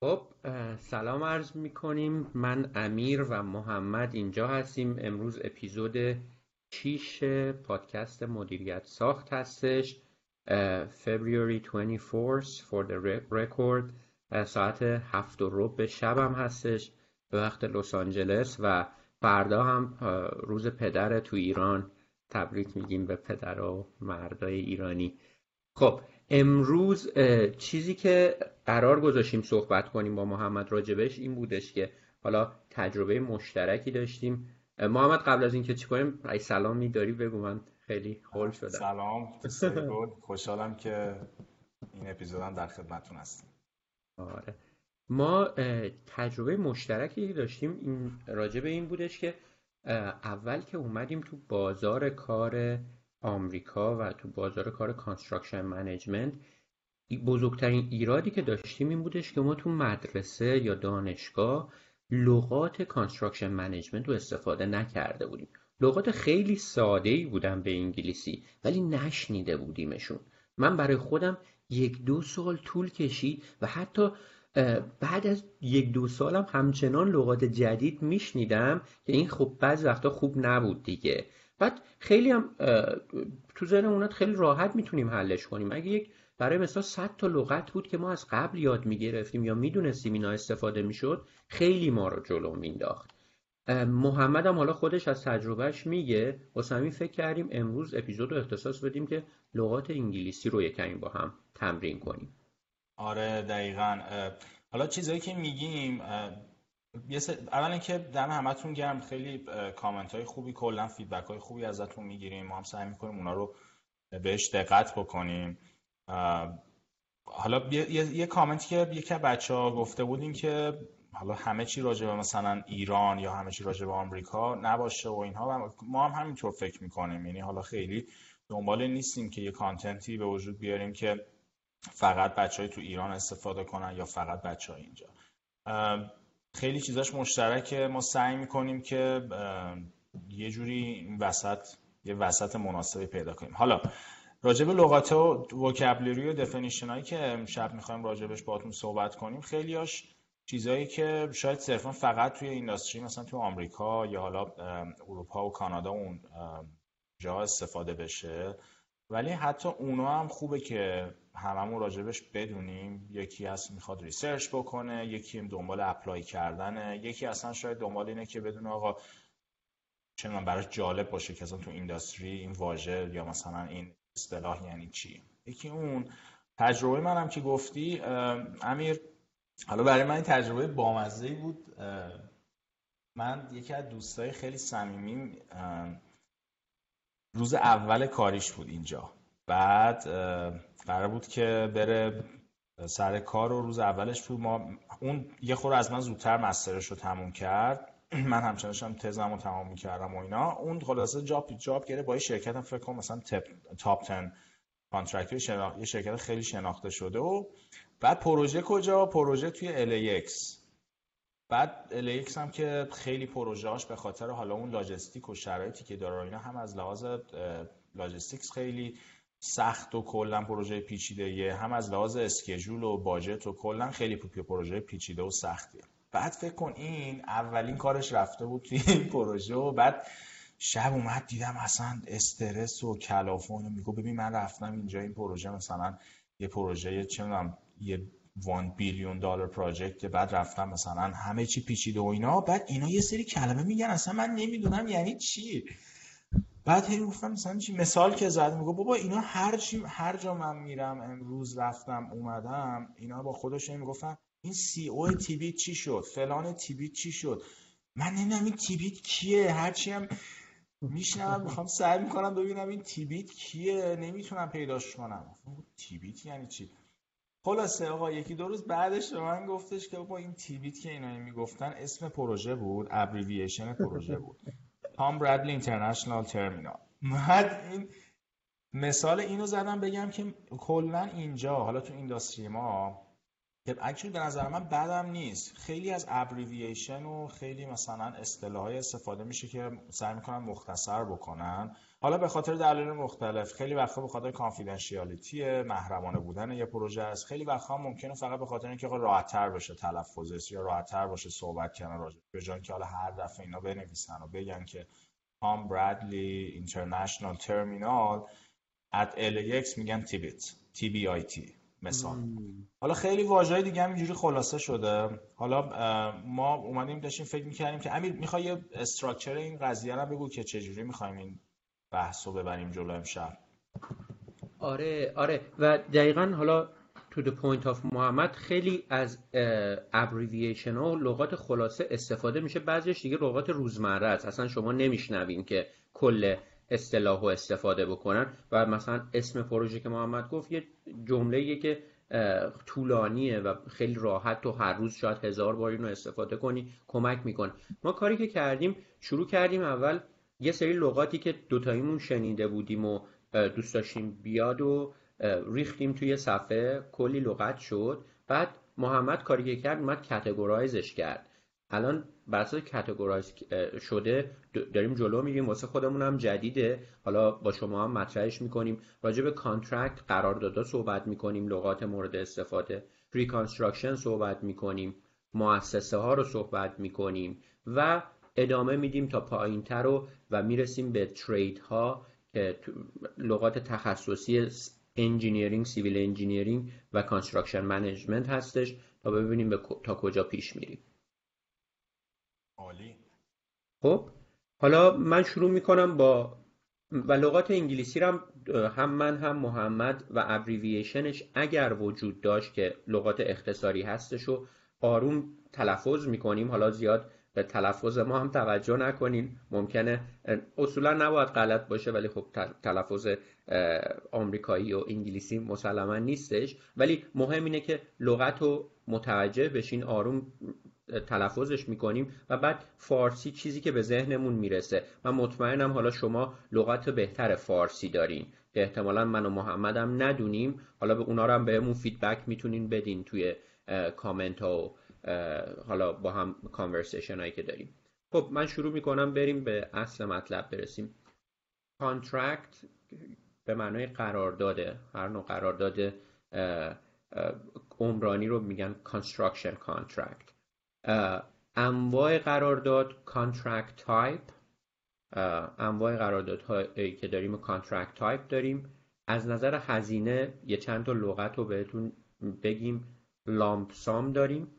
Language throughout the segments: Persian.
خب سلام عرض می کنیم من امیر و محمد اینجا هستیم. امروز اپیزود 6 پادکست مدیریت ساخت هستش. February 24th for the record. ساعت هفت و شب هم هستش. به وقت لس آنجلس و فردا هم روز پدر تو ایران تبریک میگیم به پدر و مردای ایرانی. خب امروز چیزی که قرار گذاشتیم صحبت کنیم با محمد راجبش این بودش که حالا تجربه مشترکی داشتیم. محمد قبل از اینکه چی کنیم ای سلام داری بگو من خیلی خول شدم. سلام خوشحالم که این اپیزودم در خدمتتون هستیم آره. ما تجربه مشترکی داشتیم. این راجع به این بودش که اول که اومدیم تو بازار کار آمریکا و تو بازار کار construction management بزرگترین ایرادی که داشتیم این بودش که ما تو مدرسه یا دانشگاه لغات construction management رو استفاده نکرده بودیم. لغات خیلی ساده ای بودن به انگلیسی ولی نشنیده بودیمشون. من برای خودم یک دو سال طول کشید و حتی بعد از یک دو سالم همچنان لغات جدید میشنیدم که این خب بعض وقتا خوب نبود دیگه. بعد خیلی هم تو ذهن اونات خیلی راحت می‌تونیم حلش کنیم. اگه یک برای مثلا 100 تا لغت بود که ما از قبل یاد می‌گرفتیم یا می‌دونستیم اینا استفاده می‌شد خیلی ما رو جلو مینداخت محمد هم حالا خودش از تجربهش میگه واسه همین فکر کردیم امروز اپیزود رو اختصاص بدیم که لغات انگلیسی رو یکمی با هم تمرین کنیم. آره دقیقا. حالا چیزایی که میگیم اولا که دم همتون گرم. خیلی کامنت های خوبی کلا فیدبک های خوبی ازتون می‌گیریم. ما هم سعی می‌کنیم اونا رو بهش دقت بکنیم. حالا یه, یه کامنتی که یکی بچه ها گفته بودیم که حالا همه چی راجع به مثلا ایران یا همه چی راجع به آمریکا نباشه و اینها. ما هم همینطور فکر می‌کنیم. یعنی حالا خیلی دنبال نیستیم که یه کانتنتی به وجود بیاریم که فقط بچه های تو ایران استفاده کنن یا فقط بچه های اینجا خیلی چیزاش مشترکه. ما سعی می‌کنیم که یه جوری وسط یه وسط مناسبی پیدا کنیم. حالا راجب لغات و وکبلری و دفنیشن هایی که امشب می‌خوایم راجبش باتون صحبت کنیم خیلیاش چیزایی که شاید صرفا فقط توی اینداستری مثلا توی آمریکا یا حالا اروپا و کانادا اون جا استفاده بشه. ولی حتی اونا هم خوبه که هممون راجبش بدونیم. یکی از می‌خواد research بکنه یکی هم دنبال apply کردنه. یکی اصلا شاید دنبال اینه که بدونه آقا چه من براش جالب باشه که اصلا تو industry این واژه یا مثلا این اصطلاح یعنی چی. یکی اون تجربه منم که گفتی امیر حالا برای من این تجربه بامزه بود. من یکی از دوستای خیلی صمیمیم روز اول کاریش بود اینجا. بعد قرار بود که بره سر کار و روز اولش بود. ما اون یه خور از من زودتر master ش رو تموم کرد. من همچنانشم تزم رو تمام می‌کردم و اینا. اون خلاصه job job گرفت با یه شرکت هم فکر کنم مثلا top 10 contractor شناخ... یه شرکت خیلی شناخته شده و بعد پروژه کجا؟ پروژه توی LAX بعد LAX هم که خیلی پروژهاش به خاطر حالا اون لاجستیک و شرایطی که داره اینا هم از لحاظ logistics خیلی سخت و کلا پروژه پیچیده یه هم از لحاظ schedule و budget و کلا خیلی پروژه پیچیده و سختیه. بعد فکر کن این اولین کارش رفته بود توی این پروژه و بعد شب اومد دیدم اصلا استرس و کلافه و میگه ببین من رفتم اینجا این پروژه مثلا یه پروژه چه یه 1 بیلیون دلار پروژکت بعد رفتم مثلا همه چی پیچیده و اینا. بعد اینا یه سری کلمه میگن. اصلا من نمی‌دونم یعنی چی. بعد هی گفتم مثلا چی؟ مثال که زد میگه بابا اینا هر چی هر جا من میرم امروز رفتم اومدم. اینا با خودش می‌گفتن این سی او تیبیت چی شد؟ فلان تیبیت چی شد؟ من نمی‌دونم این تیبیت کیه. هرچی هم میشنم می‌خوام سعی می‌کنم ببینم این تیبیت کیه. نمی‌تونم پیداش کنم. TBIT یعنی چی؟ خلاصه آقا یکی دو روز بعدش به من گفتش که با این TBIT که اینا می‌گفتن اسم پروژه بود abbreviation پروژه بود. Tom Bradley International Terminal بعد این مثال اینو زدم بگم که کلا اینجا حالا تو industry ما که actually به نظر من بدم نیست. خیلی از abbreviation و خیلی مثلا اصطلاح های استفاده میشه که سعی می‌کنن مختصر بکنن. حالا به خاطر دلایل مختلف خیلی وقتا به خاطر confidentiality محرمانه بودن یه پروژه است. خیلی وقتا ممکنه فقط به خاطر اینکه راحت‌تر بشه تلفظش یا راحت‌تر باشه صحبت کردن راجع به جای که حالا هر دفعه اینا بنویسن و بگن که Tom Bradley International Terminal at LAX میگن TBIT T B I T مثال. حالا خیلی واژه‌های دیگه هم اینجوری خلاصه شده. حالا ما اومدیم داشتیم فکر می‌کردیم که امیر می‌خوای یه structure این قضیه رو بگو که چجوری می‌خوایم این بحث رو ببریم جلو امشب. آره آره. و دقیقا حالا to the point of محمد خیلی از abbreviation ها و لغات خلاصه استفاده میشه. بعضیش دیگه لغات روزمره است. اصلا شما نمیشنوین که کل اصطلاح استفاده بکنن. و مثلا اسم پروژه که محمد گفت یه جمله که طولانیه و خیلی راحت تو هر روز شاید هزار بار اینو استفاده کنی کمک می‌کنه. ما کاری که کردیم شروع کردیم اول یه سری لغاتی که دوتاییمون شنیده بودیم و دوست داشتیم بیاد و ریختیم توی صفحه کلی لغت شد. بعد محمد کاری که کرد اومد کتگورایزش کرد. الان بحث categorize شده داریم جلو میریم. واسه خودمون هم جدیده. حالا با شما هم مطرحش می‌کنیم. راجع به contract قراردادها صحبت می‌کنیم. لغات مورد استفاده. preconstruction صحبت می‌کنیم. مؤسسه ها رو صحبت می‌کنیم. و ادامه میدیم تا پایین تر رو و می‌رسیم به trade ها که لغات تخصصی engineering civil engineering و construction management هستش تا ببینیم تا کجا پیش میریم. عالی. خب حالا من شروع می‌کنم با و لغات انگلیسی رو هم من هم محمد و ابریویشنش اگر وجود داشت که لغات اختصاری هستش و آروم تلفظ می‌کنیم. حالا زیاد به تلفظ ما هم توجه نکنین. ممکنه اصولا نباید غلط باشه ولی خب تلفظ آمریکایی و انگلیسی مسلما نیستش. ولی مهم اینه که لغت رو متوجه بشین آروم تلفظش می‌کنیم و بعد فارسی چیزی که به ذهنمون می‌رسه. من مطمئنم حالا شما لغت بهتر فارسی دارین. که احتمالا من و محمدم ندونیم. حالا به اونا رو هم بهمون feedback می‌تونین بدین توی کامنت ها و حالا با هم conversation هایی که داریم. خب من شروع می‌کنم بریم به اصل مطلب برسیم. contract به معنای قرارداده. هر نوع قرارداد عمرانی رو میگن construction contract. انواع قرارداد contract type انواع قراردادهایی که داریم contract type داریم. از نظر هزینه یه چند تا لغت رو بهتون بگیم. lump sum داریم.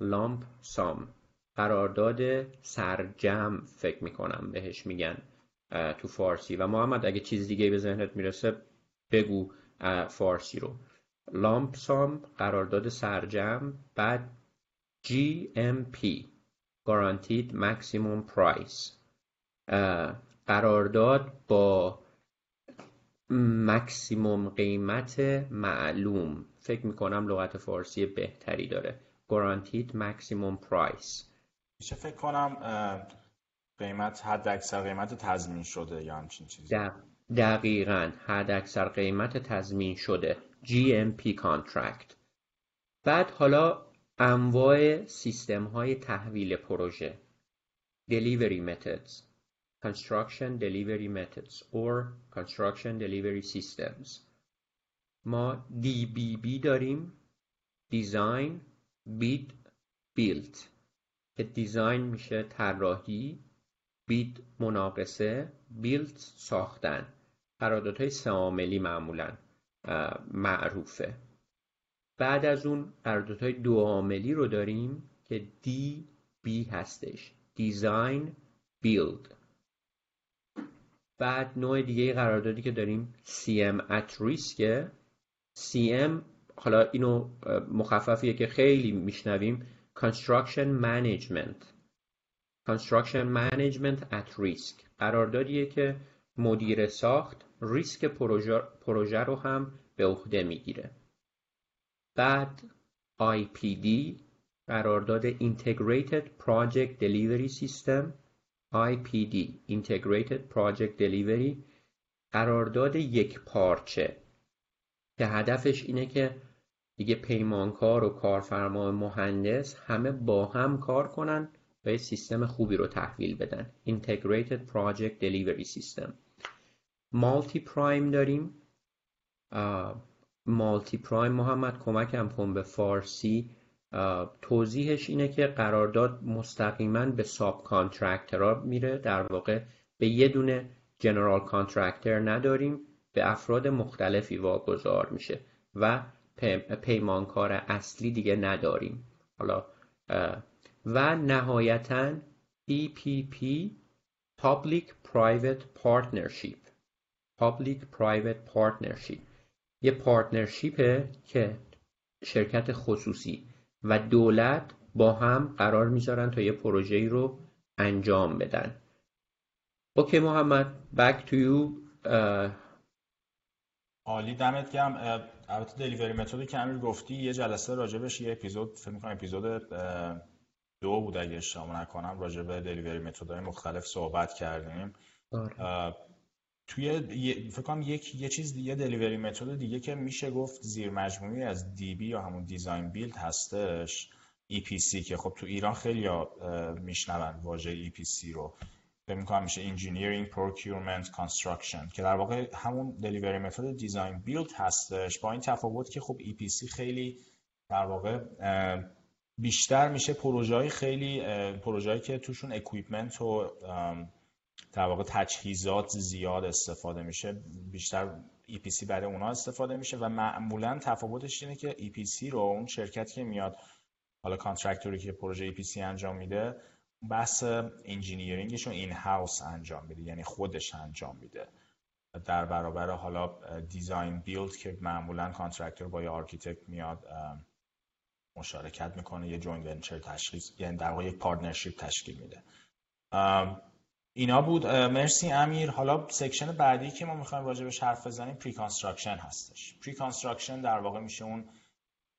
lump sum. قرارداد سرجم فکر می‌کنم بهش میگن تو فارسی. و محمد اگه چیز دیگه به ذهنت می‌رسه بگو فارسی رو. لامپ سام قرارداد سرجم بعد GMP Guaranteed Maximum Price. قرارداد با مکسیموم قیمت معلوم. فکر می‌کنم لغت فارسی بهتری داره. Guaranteed Maximum Price میشه فکر کنم قیمت حد اکثر قیمت تضمین شده یا همچین چیزی دقیقا حد اکثر قیمت تضمین شده GMP Contract بعد حالا انواع سیستم های تحویل پروژه Delivery Methods Construction Delivery Methods or Construction Delivery Systems ما DBB داریم Design Bid Build که دیزاین میشه طراحی بید مناقصه بیلد ساختن. قراردادهای سه معمولا معروفه. بعد از اون قراردادهای دو عاملی رو داریم که دی بی هستش. دیزاین بیلد. بعد نوع دیگه قراردادی که داریم CM at risk CM حالا اینو مخففیه که خیلی میشنویم. Construction Management. Construction Management at Risk. قراردادیه که مدیر ساخت ریسک پروژه, پروژه رو هم به عهده می‌گیره. بعد IPD قرارداد Integrated Project Delivery System. IPD Integrated Project Delivery. قرارداد یک پارچه. که هدفش اینه که دیگه پیمانکار و کارفرما مهندس همه با هم کار کنن و یه سیستم خوبی رو تحویل بدن. Integrated Project Delivery System. مالتی پرایم داریم. مالتی پرایم محمد کمکم کن به فارسی. توضیحش اینه که قرارداد مستقیما به subcontractor ها میره. در واقع به یه دونه general contractor نداریم. به افراد مختلفی واگذار میشه. و پیمانکار اصلی دیگه نداریم. حالا و نهایتا PPP Public Private Partnership. Public Private Partnership. یه پارتنرشیپه که شرکت خصوصی و دولت با هم قرار می‌ذارن تا یه پروژه‌ای رو انجام بدن. اوکی محمد back to you. عالی دمت گرم. البته دلیوری متدی که امیر گفتی یه جلسه راجبش یه اپیزود فکر می‌کنم اپیزود دو بود اگه اشتباه نکنم راجع به دلیوری متدهای مختلف صحبت کردیم آره. توی فکر کنم یک یه چیز دیگه دلیوری متد دیگه که میشه گفت زیر مجموعی از دی یا همون دیزاین بیلد هستش EPC که خب تو ایران خیلی میشنون واژه EPC رو فکر می‌کنم میشه Engineering Procurement Construction که در واقع همون دلیوری متد دیزاین بیلد هستش. با این تفاوت که خب EPC خیلی در واقع بیشتر میشه پروژه خیلی پروژه که توشون equipment و در واقع تجهیزات زیاد استفاده میشه. بیشتر EPC برای اونا استفاده میشه و معمولا تفاوتش اینه که EPC رو اون شرکت که میاد حالا contractor ی که پروژه EPC انجام میده بحث engineering ش رو in-house انجام میده یعنی خودش انجام میده. در برابر حالا design-build که معمولا contractor با یه architect میاد مشارکت می‌کنه یه joint venture تشخیص یعنی در واقع یک partnership تشکیل میده. اینا بود. مرسی امیر. حالا section بعدی که ما می‌خوایم راجع به حرف بزنیم preconstruction هستش. preconstruction در واقع میشه اون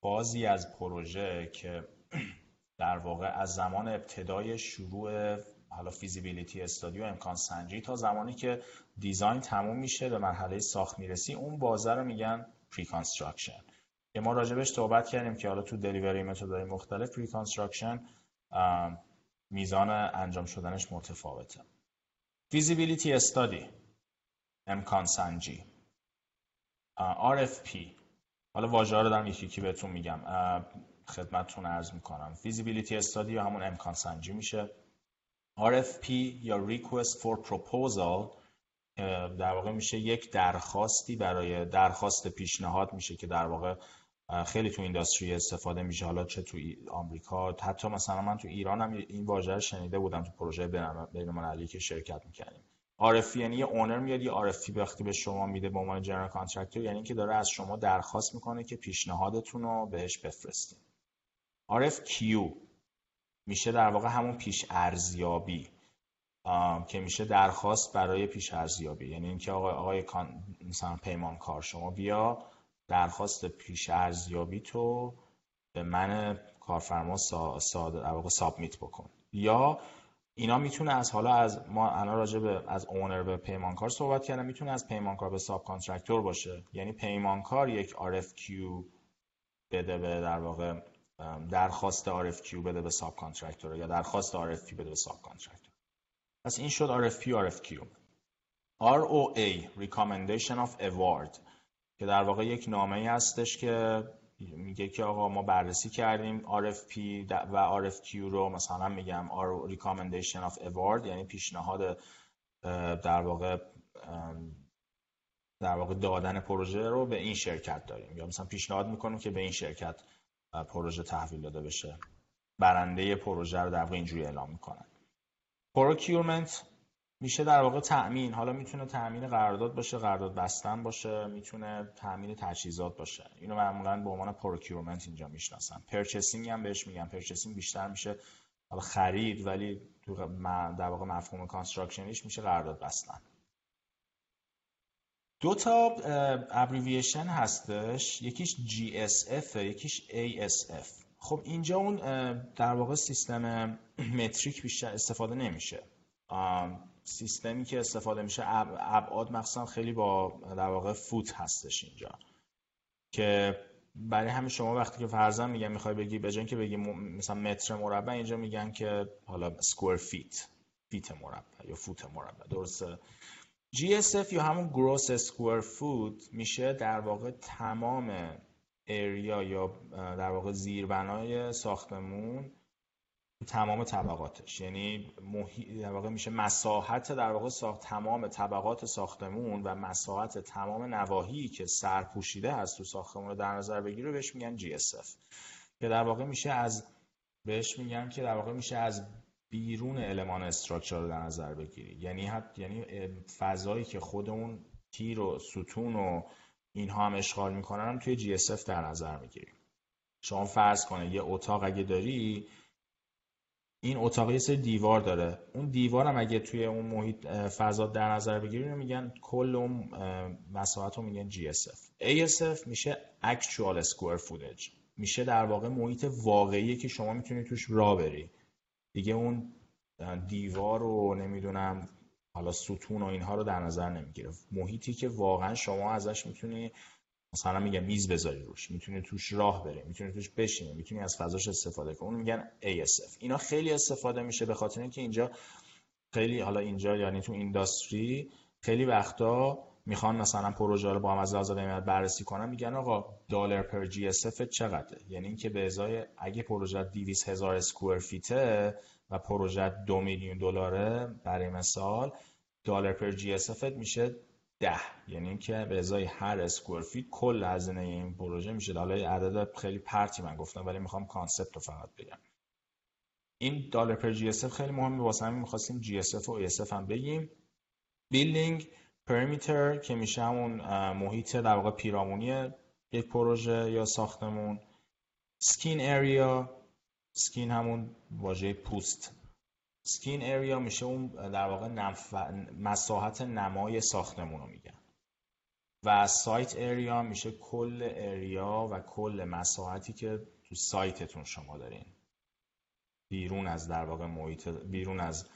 بازی از پروژه که در واقع از زمان ابتدای شروع حالا feasibility study و امکان سنجی تا زمانی که design تموم میشه به مرحله ساخت می‌رسی اون بازه رو میگن preconstruction که ما راجبش صحبت کردیم که حالا تو delivery method های مختلف preconstruction میزان انجام شدنش متفاوته. feasibility study امکان سنجی. RFP حالا واژه رو دارم یکی یکی بهتون میگم. خدمتتون عرض می‌کنم. feasibility study یا همون امکان سنجی میشه. RFP یا Request for Proposal در واقع میشه یک درخواستی برای درخواست پیشنهاد میشه که در واقع خیلی تو اینداستری استفاده میشه. حالا چه تو آمریکا حتی مثلا من تو ایران هم این واژه رو شنیده بودم تو پروژه بین‌المللی که شرکت می‌کردیم. RFP یعنی یه اونر میاد یه RFP وقتی به شما میده به عنوان جنرال کانترکتور یعنی که داره از شما درخواست می‌کنه که پیشنهادتون رو بهش بفرستین. RFQ میشه در واقع همون پیش ارزیابی که میشه درخواست برای پیش ارزیابی یعنی اینکه آقای آقای مثلا پیمانکار شما بیا درخواست پیش ارزیابی تو به من کارفرما ساده در واقع submit بکن. یا اینا می‌تونه از حالا از ما الان راجع به از owner به پیمانکار صحبت کردم. می‌تونه از پیمانکار به subcontractor باشه. یعنی پیمانکار یک RFQ بده به در واقع درخواست RFQ بده به subcontractor یا درخواست RFP بده به subcontractor پس این شد RFP RFQ ROA Recommendation of Award که در واقع یک نامه ای هستش که میگه که آقا ما بررسی کردیم RFP و RFQ رو. مثلا میگم recommendation of award یعنی پیشنهاد در واقع در واقع دادن پروژه رو به این شرکت داریم. یا مثلا پیشنهاد می‌کنیم که به این شرکت پروژه تحویل داده بشه. برنده پروژه رو در واقع اینجوری اعلام می‌کنن. Procurement میشه در واقع تأمین. حالا می‌تونه تأمین قرارداد باشه قرارداد بستن باشه می‌تونه تأمین تجهیزات باشه. اینو معمولا به عنوان procurement اینجا می‌شناسن. purchasing هم بهش میگن. purchasing بیشتر میشه. حالا خرید ولی در واقع مفهوم construction یش میشه قرارداد بستن. دو تا abbreviation هستش. یکیش GSF یکیش ASF خب اینجا اون در واقع سیستم متریک بیشتر استفاده نمیشه. سیستمی که استفاده میشه ابعاد مخصوصا خیلی با در واقع فوت هستش اینجا. که برای همین شما وقتی که فرضاً میگن می‌خوای بگی به که بگی مثلا متر مربع اینجا میگن که حالا square feet feet مربع یا فوت مربع. درسته؟ GSF یا همون gross square foot میشه در واقع تمام اریا یا در واقع زیربنای ساختمون تمام طبقاتش. یعنی در واقع میشه مساحت در واقع ساخت تمام طبقات ساختمون و مساحت تمام نواحی که سرپوشیده هست تو ساختمون رو در نظر بگیره بهش میگن GSF که در واقع میشه از بهش میگن که در واقع میشه از بیرون المان استراکچر رو در نظر بگیری یعنی حت یعنی فضایی که خود اون تیر و ستون و اینها هم اشغال می‌کنن هم توی GSF در نظر می‌گیری شما فرض کنه یه اتاق اگه داری این اتاق یه سری دیوار داره. اون دیوار هم اگه توی اون محیط فضا در نظر بگیریم میگن کل اون مساحت رو میگن GSF ASF میشه actual square footage. میشه در واقع محیط واقعی که شما می‌تونید توش راه بری. دیگه اون دیوار رو نمی‌دونم حالا ستون و اینها رو در نظر نمی‌گیره. محیطی که واقعا شما ازش می‌تونی مثلا میگم میز بذاری روش می‌تونی توش راه بری می‌تونی توش بشینی می‌تونی از فضاش استفاده کنی. اون میگن ASF اینا خیلی استفاده میشه به خاطر اینکه اینجا خیلی حالا اینجا یعنی تو industry خیلی وقتا می‌خوان مثلا پروژه رو با هم از لحاظ قیمت بررسی کنن میگن آقا دلار per GSF چقدره؟ یعنی اینکه به ازای اگه پروژه 200 هزار square feet ه و پروژه دو میلیون دلاره برای مثال دلار per GS میشه ده. یعنی اینکه به ازای هر square feet کل هزینه این پروژه میشه. حالا عدد خیلی پرتی من گفتم ولی می‌خوام concept رو فقط بگم. این دلار per GSF خیلی مهمه. واسه همین می‌خواستیم GSF و A هم بگیم. building perimeter که میشه همون محیط در واقع پیرامونی یک پروژه یا ساختمون. سکین اریا سکین همون واژه پوست. سکین اریا میشه اون در واقع نف... مساحت نمای ساختمون رو میگن. و سایت اریا میشه کل اریا و کل مساحتی که تو سایتتون شما دارین. بیرون از در واقع محیط بیرون از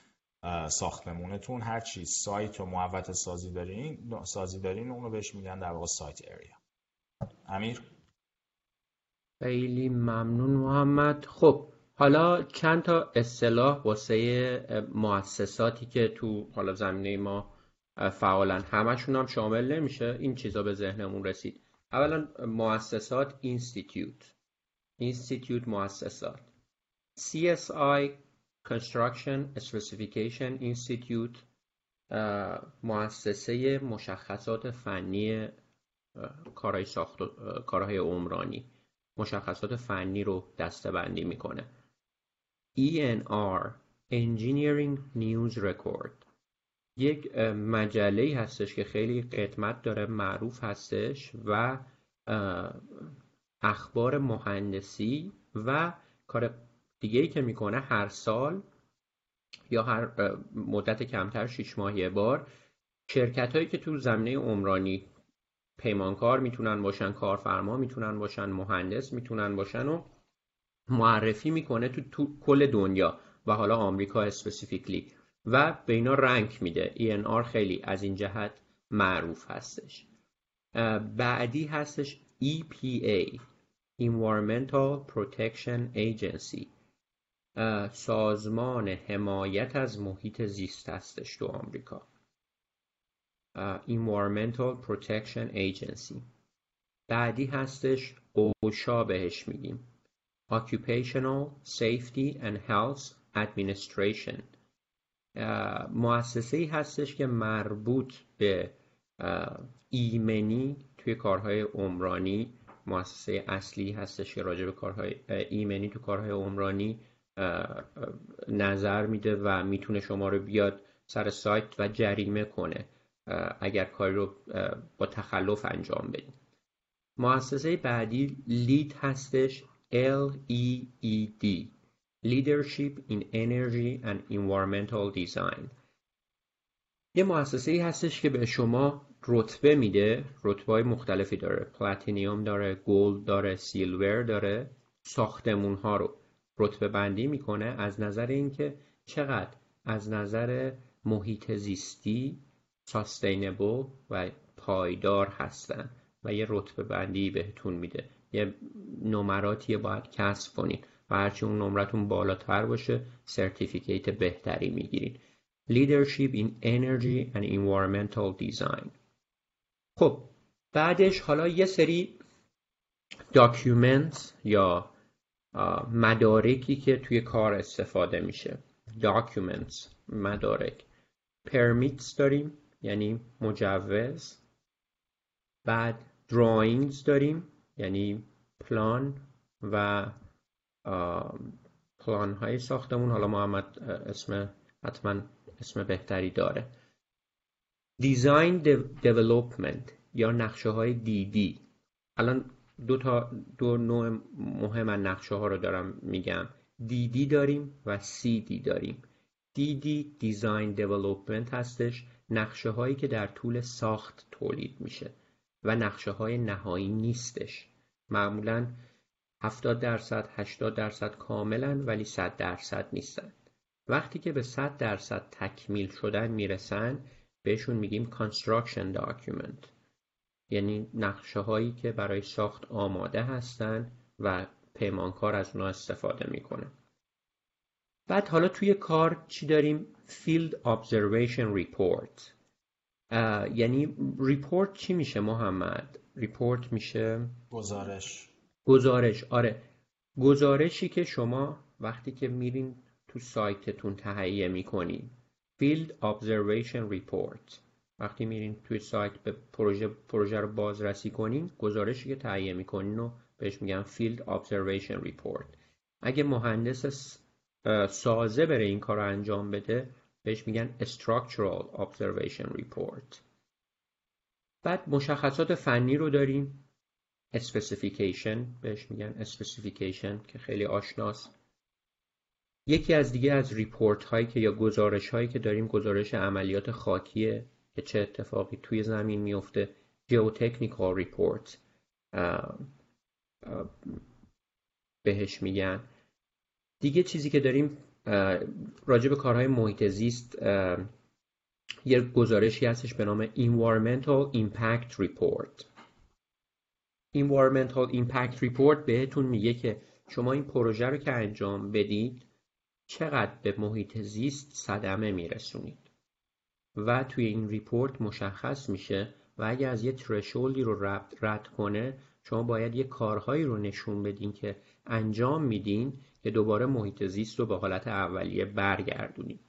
ساختمونتون هر چی سایت و محوط سازی دارین سازی دارین اونو بهش میگن در واقع سایت اریا امیر؟ خیلی ممنون محمد. خب حالا چند تا اصطلاح واسه مؤسساتی که تو حالا زمینه ما فعالن. همشون هم شامل نمیشه. این چیزا به ذهنمون رسید. اولا مؤسسات institute institute مؤسسات. CSI Construction Specification Institute مؤسسه مشخصات فنی کارهای ساخت کارهای عمرانی. مشخصات فنی رو دستبندی می‌کنه. ENR Engineering News Record. یک مجله هستش که خیلی قدمت داره معروف هستش و اخبار مهندسی و کار دیگه ای که می‌کنه هر سال یا هر مدت کمتر شیش ماهی بار شرکت هایی که تو زمینه عمرانی پیمانکار می‌تونن باشن کارفرما می‌تونن باشن مهندس می‌تونن باشن و معرفی می‌کنه تو, تو کل دنیا و حالا آمریکا اسپسیفیکلی و به اینا رنگ میده. ENR خیلی از این جهت معروف هستش. بعدی هستش EPA Environmental Protection Agency. سازمان حمایت از محیط زیست هستش تو آمریکا. Environmental Protection Agency. بعدی هستش اوشا بهش میگیم. Occupational Safety and Health Administration. مؤسسه ای هستش که مربوط به ایمنی توی کارهای عمرانی مؤسسه اصلی هستش که راجع به کارهای ایمنی تو کارهای عمرانی نظر میده و می‌تونه شما رو بیاد سر سایت و جریمه کنه اگر کاری رو با تخلف انجام بدید مؤسسه بعدی لید هستش LEED Leadership in Energy and Environmental Design. یه مؤسسه ای هستش که به شما رتبه میده رتبه های مختلفی داره. پلاتینیوم داره گولد داره سیلور داره ساختمون ها رو. رتبه بندی می‌کنه از نظر اینکه چقدر؟ از نظر محیط زیستی ساستینبل و پایدار هستن و یه رتبه بندی بهتون میده. یه نمراتی باید کسب کنین و هرچی اون نمرتون بالاتر باشه سرتیفیکیت بهتری می‌گیرین. Leadership in Energy and Environmental Design. خب بعدش حالا یه سری داکیومنت یا مدارکی که توی کار استفاده میشه. Documents مدارک. Permits داریم یعنی مجوز. بعد drawings داریم یعنی پلان و پلان های ساختمون. حالا محمد اسم حتما اسم بهتری داره. design development یا نقشه های DD الان دو تا دو نوع مهم نقشه ها رو دارم میگم. DD داریم و سی دی داریم. DD design development هستش. نقشه هایی که در طول ساخت تولید میشه و نقشه های نهایی نیستش. معمولا 70 درصد 80 درصد کاملا ولی 100 درصد نیستن. وقتی که به 100 درصد تکمیل شدن می‌رسن بهشون میگیم construction document. یعنی نقشه هایی که برای ساخت آماده هستن و پیمانکار از اونا استفاده می‌کنه. بعد حالا توی کار چی داریم؟ Field Observation Report. یعنی report چی میشه محمد؟ report میشه گزارش. گزارش آره. گزارشی که شما وقتی که میرین تو سایتتون تهیه می‌کنین Field Observation Report. وقتی میرین توی سایت به پروژه, پروژه رو بازرسی کنین گزارشی که تهیه می‌کنین رو بهش میگن Field Observation Report. اگه مهندس سازه بره این کار انجام بده بهش میگن Structural Observation Report. بعد مشخصات فنی رو داریم. Specification بهش میگن Specification که خیلی آشناست یکی از دیگه از ریپورت هایی که یا گزارش هایی که داریم گزارش عملیات خاکیه. که چه اتفاقی توی زمین میفته. Geotechnical Report بهش میگن. دیگه چیزی که داریم راجع به کارهای محیط زیست یه گزارشی هستش به نام Environmental Impact Report. Environmental Impact Report بهتون میگه که شما این پروژه رو که انجام بدید چقدر به محیط زیست صدمه میرسونید. و توی این ریپورت مشخص میشه و اگر از یه ترشولدی رو رد کنه شما باید یه کارهایی رو نشون بدین که انجام میدین که دوباره محیط زیست رو به حالت اولیه برگردونیم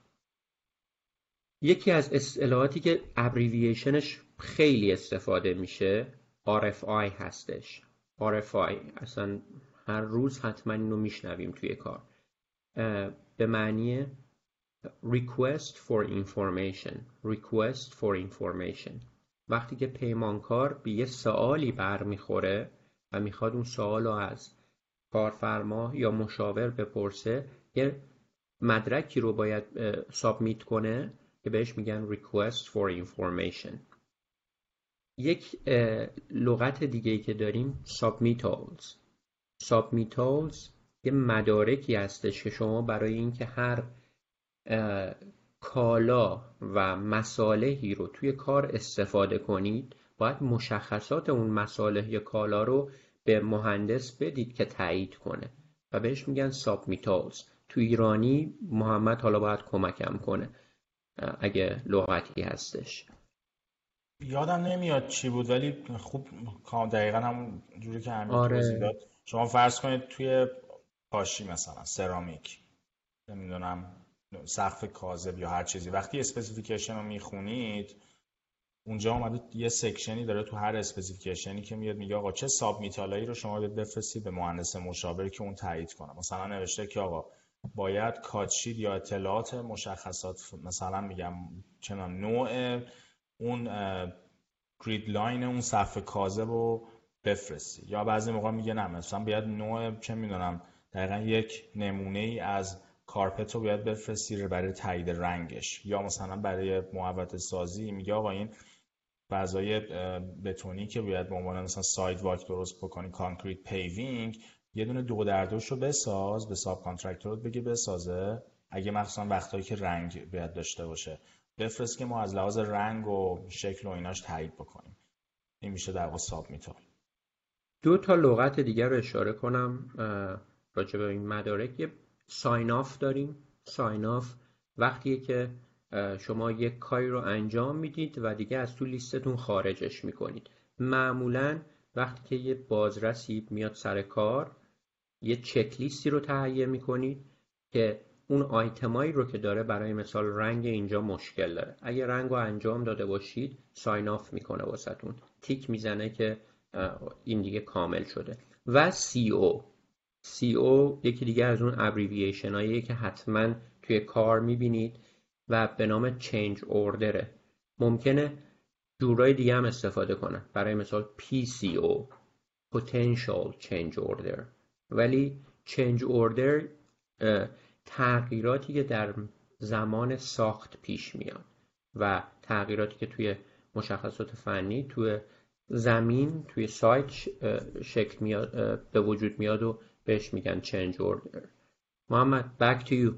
یکی از اصطلاحاتی که ابریویشنش خیلی استفاده میشه RFI هستش. RFI اصلا هر روز حتما اینو میشنویم توی کار. به معنی request for information request for information. وقتی که پیمانکار به یه سوالی برمیخوره و می‌خواد اون سوال رو از کارفرما یا مشاور بپرسه یه مدرکی رو باید سابمیت کنه که بهش میگن request for information. یک لغت دیگه که داریم submittals. submittals یه مدارکی هستش که شما برای اینکه هر کالا و مصالحی رو توی کار استفاده کنید. باید مشخصات اون مصالح یا کالا رو به مهندس بدید که تایید کنه. و بهش میگن سابمیتالز تو ایرانی محمد حالا باید کمکم کنه اگه لغتی هستش. یادم نمیاد چی بود ولی خوب دقیقا همون جوری که همین آره. داد. شما فرض کنید توی پاشی مثلا سرامیک. نمی‌دونم. سقف کاذب یا هر چیزی. وقتی specification رو می‌خونید اونجا اومده یه section ی داره تو هر specification ی که میاد میگه آقا چه submittal ایی رو شما بفرستید به مهندس مشاور که اون تایید کنه. مثلا نوشته که آقا باید cut sheet یا اطلاعات مشخصات مثلا میگم چنان نوع اون grid line اون صفحه کاذب رو بفرستی یا بعضی موقع میگه نه مثلا باید نوع چه می‌دونم دقیقا یک نمونه ای از carpet رو باید بفرستی برای تایید رنگش. یا مثلا برای محوطه سازی میگه آقا این فضای بتونی که باید به عنوان مثلا sidewalk درست بکنی concrete paving یه دونه دو در دوش رو بساز به subcontractor بگه بسازه. اگه مخصوصا وقتایی که رنگ باید داشته باشه. بفرست که ما از لحاظ رنگ و شکل و ایناش تایید بکنیم. این میشه در واقع submit دو تا لغت دیگر رو اشاره کنم راجع به این مدارک. یه sign off داریم. sign off وقتیه که شما یک کاری رو انجام می‌دید و دیگه از تو لیستتون خارجش می‌کنید. معمولا وقتی که یه بازرسی میاد سر کار یه چک لیستی رو تهیه می‌کنید که اون آیتمایی رو که داره برای مثال رنگ اینجا مشکل داره. اگه رنگ رو انجام داده باشید sign off می‌کنه واسهتون. تیک می‌زنه که این دیگه کامل شده. و سی او. سی او یکی دیگه از اون abbreviation هایی که حتما توی کار می‌بینید و به نام change order ه ممکنه جورای دیگه هم استفاده کنن. برای مثال PCO Potential Change Order. ولی Change Order تغییراتی که در زمان ساخت پیش میاد و تغییراتی که توی مشخصات فنی توی زمین توی سایت شکل میاد به وجود میاد و بهش میگن چنج اوردر محمد back to you.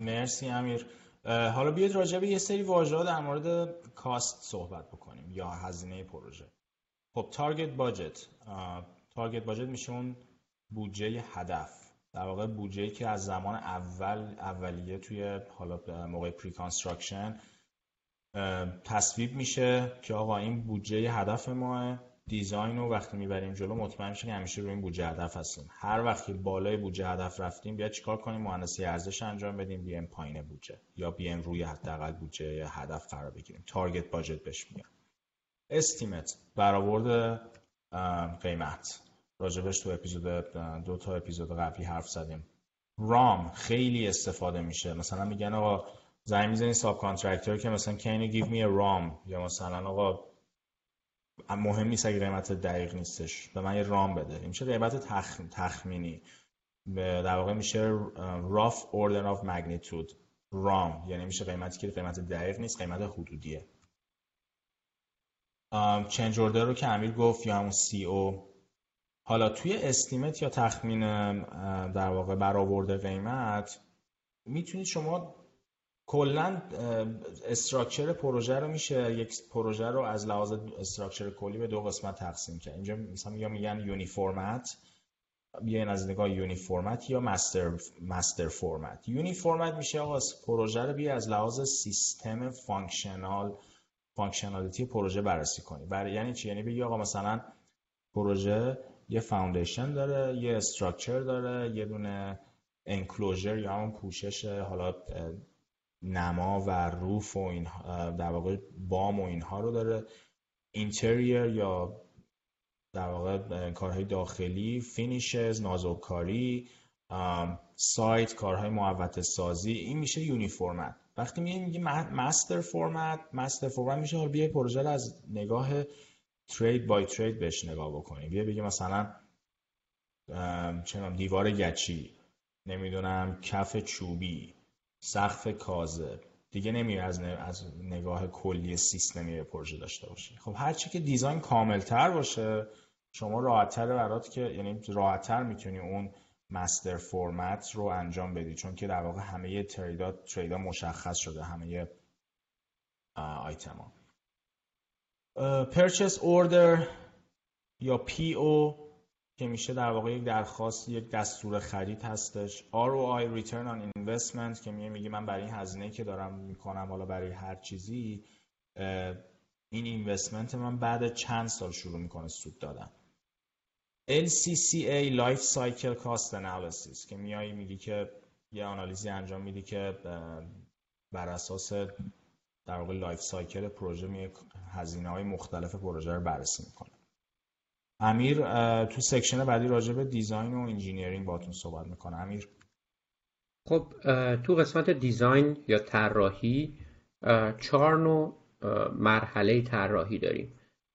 مرسی امیر. حالا بیاید راجع به یه سری واژه‌ها در مورد cost صحبت بکنیم یا هزینه پروژه. خب target budget target budget میشه اون بودجه هدف. در واقع بودجه که از زمان اول اولیه توی حالا موقع preconstruction تصویب میشه که آقا این بودجه هدف ما design رو وقتی می‌بریم جلو مطمئن میشه که همیشه روی این بودجه هدف هستیم. هر وقتی بالای بودجه هدف رفتیم بیایم چیکار کنیم؟ مهندسی ارزش انجام بدیم بیایم پایین بودجه. یا بیایم روی حداقل بودجه هدف قرار بگیریم. target budget بهش میگن estimate برآورد قیمت. راجبش تو اپیزود دو تا اپیزود قبلی حرف زدیم. ROM خیلی استفاده میشه. مثلا میگن آقا زنگ می‌زنی subcontractor که مثلا give me a ROM یا مثلا آقا مهم نیست اگه قیمت دقیق نیستش. به من یه ROM بده. این میشه قیمت تخ... تخمینی. در واقع میشه rough order of magnitude. ROM. یعنی میشه قیمتی که قیمت دقیق نیست قیمت حدودیه. change order رو که امیر گفت یا همون CO حالا توی estimate یا تخمین در واقع برآورد قیمت می‌تونید شما کلا structure پروژه رو میشه یک پروژه رو از لحاظ structure کلی به دو قسمت تقسیم کرد. اینجا مثلا یا میگن UniFormat بیاین از نگاه UniFormat یا Master MasterFormat. UniFormat میشه آقا پروژه رو بیا از لحاظ سیستم functional functionality پروژه بررسی کنی. برای یعنی چی؟ یعنی بگی آقا مثلا پروژه یه foundation داره یه structure داره یه دونه enclosure یا همون پوشش حالا نما و roof و این در واقع بام و اینها رو داره. interior یا در واقع کارهای داخلی finishes نازوکاری سایت کارهای محوطه سازی این میشه UniFormat وقتی میگه میگه مستر فرمت مستر فرمت میشه حالا بیای پروژه رو از نگاه ترید بای ترید بهش نگاه بکنیم بیا بگه مثلا چنم دیوار گچی نمی‌دونم کف چوبی. سقف کاذب دیگه نمیره از, نگاه کلی سیستمی به پروژه داشته باشی. خب هرچی که دیزاین کاملتر باشه شما راحتتر برات که یعنی راحتتر می‌تونی اون مستر فرمت رو انجام بدی. چون که در واقع همه تریدا تریدا مشخص شده همه آیتما. پرچس اوردر یا پی او که میشه در واقع یک درخواست یک دستور خرید هستش. ROI Return on Investment که میگه میگه من برای این هزینه که دارم می‌کنم حالا برای هر چیزی این اینوستمنت من بعد چند سال شروع می‌کنه سود دادن. LCCA Life Cycle Cost Analysis که میایی میگی که یه آنالیزی انجام میدی که بر اساس در واقع life cycle پروژه می هزینه های مختلف پروژه رو بررسی می‌کنه. امیر تو section بعدی راجع به design و engineering باتون صحبت می‌کنه. امیر. خب تو قسمت design یا طراحی چهار نوع مرحله طراحی داریم.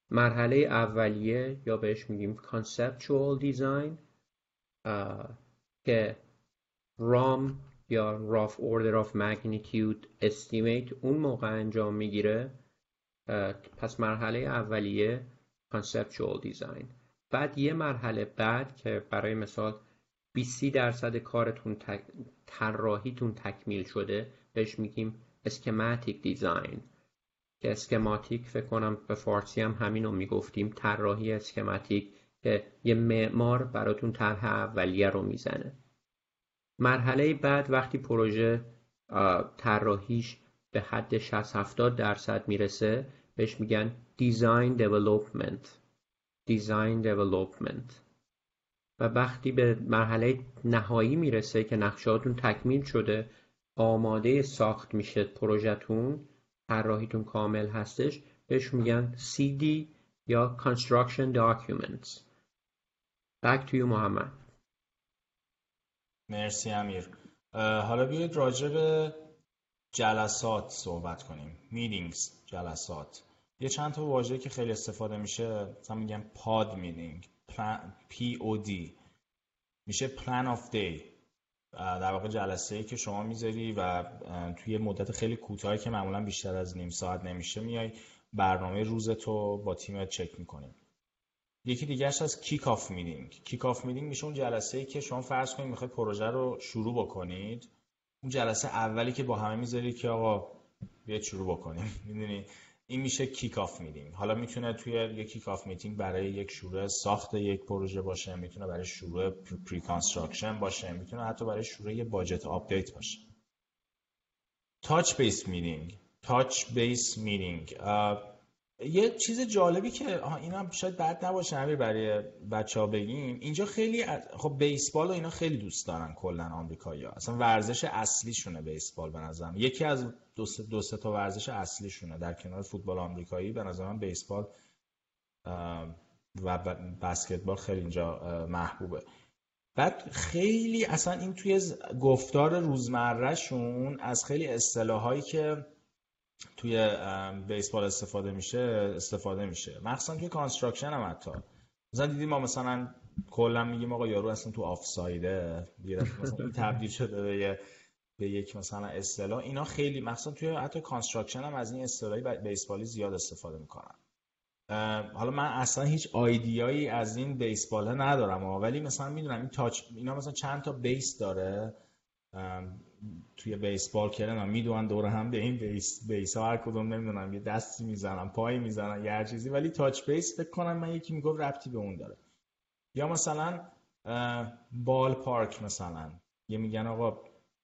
مرحله اولیه یا بهش میگیم conceptual design که رام یا rough order of magnitude estimate اون موقع انجام می‌گیره. پس مرحله اولیه conceptual design. بعد یه مرحله بعد که برای مثال 20 درصد کارتون طراحیتون تکمیل شده بهش میگیم اسکماتیک دیزاین که اسکماتیک فکر کنم به فارسی هم همین رو می‌گفتیم. طراحی اسکماتیک که یه معمار براتون طرح اولیه رو می‌زنه. مرحله بعد وقتی پروژه طراحیش به حد 60 70 درصد می‌رسه بهش میگن دیزاین دیولپمنت دیزاین دیولپمنت و وقتی به مرحله نهایی می‌رسه که نقشهاتون تکمیل شده آماده ساخت میشه پروژهتون طراحیتون کامل هستش بهش میگن CD یا Construction Documents. Back to you محمد مرسی امیر. حالا بیاید راجع به جلسات صحبت کنیم. meetings جلسات. یه چند تا واژه که خیلی استفاده میشه مثلا میگن POD meeting POD میشه plan of day در واقع جلسه ای که شما می‌ذاری و توی مدت خیلی کوتاهی که معمولا بیشتر از نیم ساعت نمیشه میای برنامه روزتو با تیمت چک می‌کنیم یکی دیگرش از kick-off meeting kick-off meeting میشه اون جلسه ای که شما فرض کنید می‌خواید پروژه رو شروع بکنید. اون جلسه اولی که با همه می‌ذاری که آقا بیاید شروع بکنیم. می‌دونی؟ این میشه kick-off meeting حالا می‌تونه توی یک kick-off meeting برای یک شروع ساخت یک پروژه باشه می‌تونه برای شروع pre-construction باشه می‌تونه حتی برای شروع یه budget update باشه. touch base meeting touch base meeting یه چیز جالبی که اینا هم شاید بد نباشه همین برای بچه ها بگیم. اینجا خیلی خب بیسبال و اینا خیلی دوست دارن کلا آمریکایی‌ها. اصلا ورزش اصلیشونه بیسبال به نظرم. یکی از دو سه, دو سه تا ورزش اصلیشونه در کنار فوتبال آمریکایی. به نظرم بیسبال و بسکتبال خیلی اینجا محبوبه. بعد خیلی اصلا این توی گفتار روزمرهشون از خیلی اصطلاحایی که توی بیسبال استفاده میشه استفاده میشه. مخصوصا توی construction هم حتی. مثلا دیدیم ما مثلا کلا میگیم آقا یارو اصلا تو آفسایده مثلا تبدیل شده به به یک مثلا اصطلاح. اینا خیلی مخصوصا توی حتی کانستراکشن هم از این اصطلاحی بیسبالی زیاد استفاده می‌کنن. حالا من اصلا هیچ آیدیایی از این بیسبال ندارم. ولی مثلا می‌دونم این تاچ اینا مثلا چند تا بیس داره. توی بیسبال کردن می‌دونن دور هم به این بیس بیس ها هر کدوم نمی‌دونم یه دستی می‌زنن پایی می‌زنن یه هر چیزی. ولی تاچ بیس فکر کنم من یکی می‌گفت ربطی به اون داره. یا مثلا بال پارک مثلا. یه میگن آقا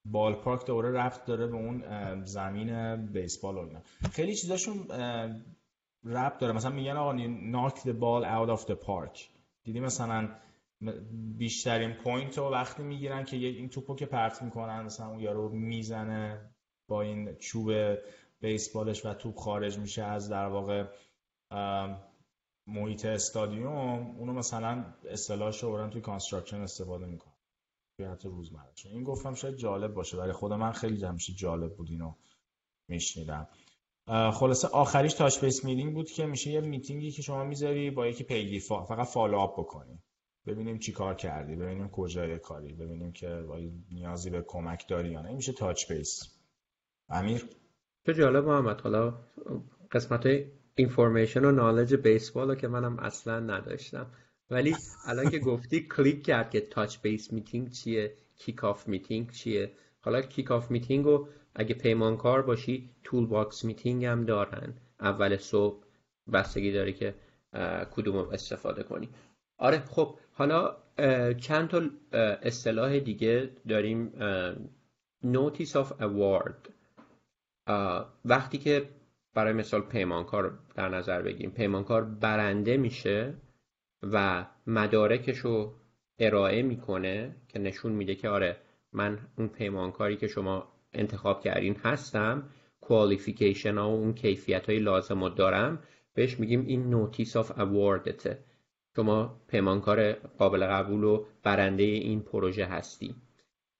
بال پارک دوره رفت داره به اون زمین بیسبال و اینا. خیلی چیزاشون ربط داره. مثلا میگن آقا knock the ball out of the park. دیدی مثلا بیشترین point رو وقتی می‌گیرن که این توپو که پرت می‌کنن مثلا اون یارو می‌زنه با این چوب بیسبالش و توپ خارج میشه از در واقع محیط استادیوم اونو مثلا اصطلاحش رو توی construction استفاده می‌کنن توی روزمره این گفتم شاید جالب باشه برای خود من خیلی جمشی جالب بود اینو میشنیدم. خلاصه آخریش touch base meeting بود که میشه یه میتینگی که شما می‌ذاری با یکی پیگیر فقط follow up بکنی. ببینیم چی کار کردی ببینیم کجای کاری ببینیم که نیازی به کمک داری یا نه. میشه touch base امیر؟ چه جالب محمد. حالا قسمت information و knowledge بیسبال که منم اصلا نداشتم. ولی الان که گفتی کلیک کرد که touch base meeting چیه kick-off meeting چیه. حالا kick-off meeting رو اگه پیمانکار باشی toolbox meeting هم دارن. اول صبح بستگی داره که کدوم استفاده کنی. آره خب حالا چند تا اصطلاح دیگه داریم notice of award وقتی که برای مثال پیمانکار در نظر بگیریم پیمانکار برنده میشه و مدارکش رو ارائه می‌کنه که نشون میده که آره من اون پیمانکاری که شما انتخاب کردین هستم qualification ها و اون کیفیت های لازم رو دارم بهش میگیم این notice of award ته شما پیمانکار قابل قبول و برنده این پروژه هستی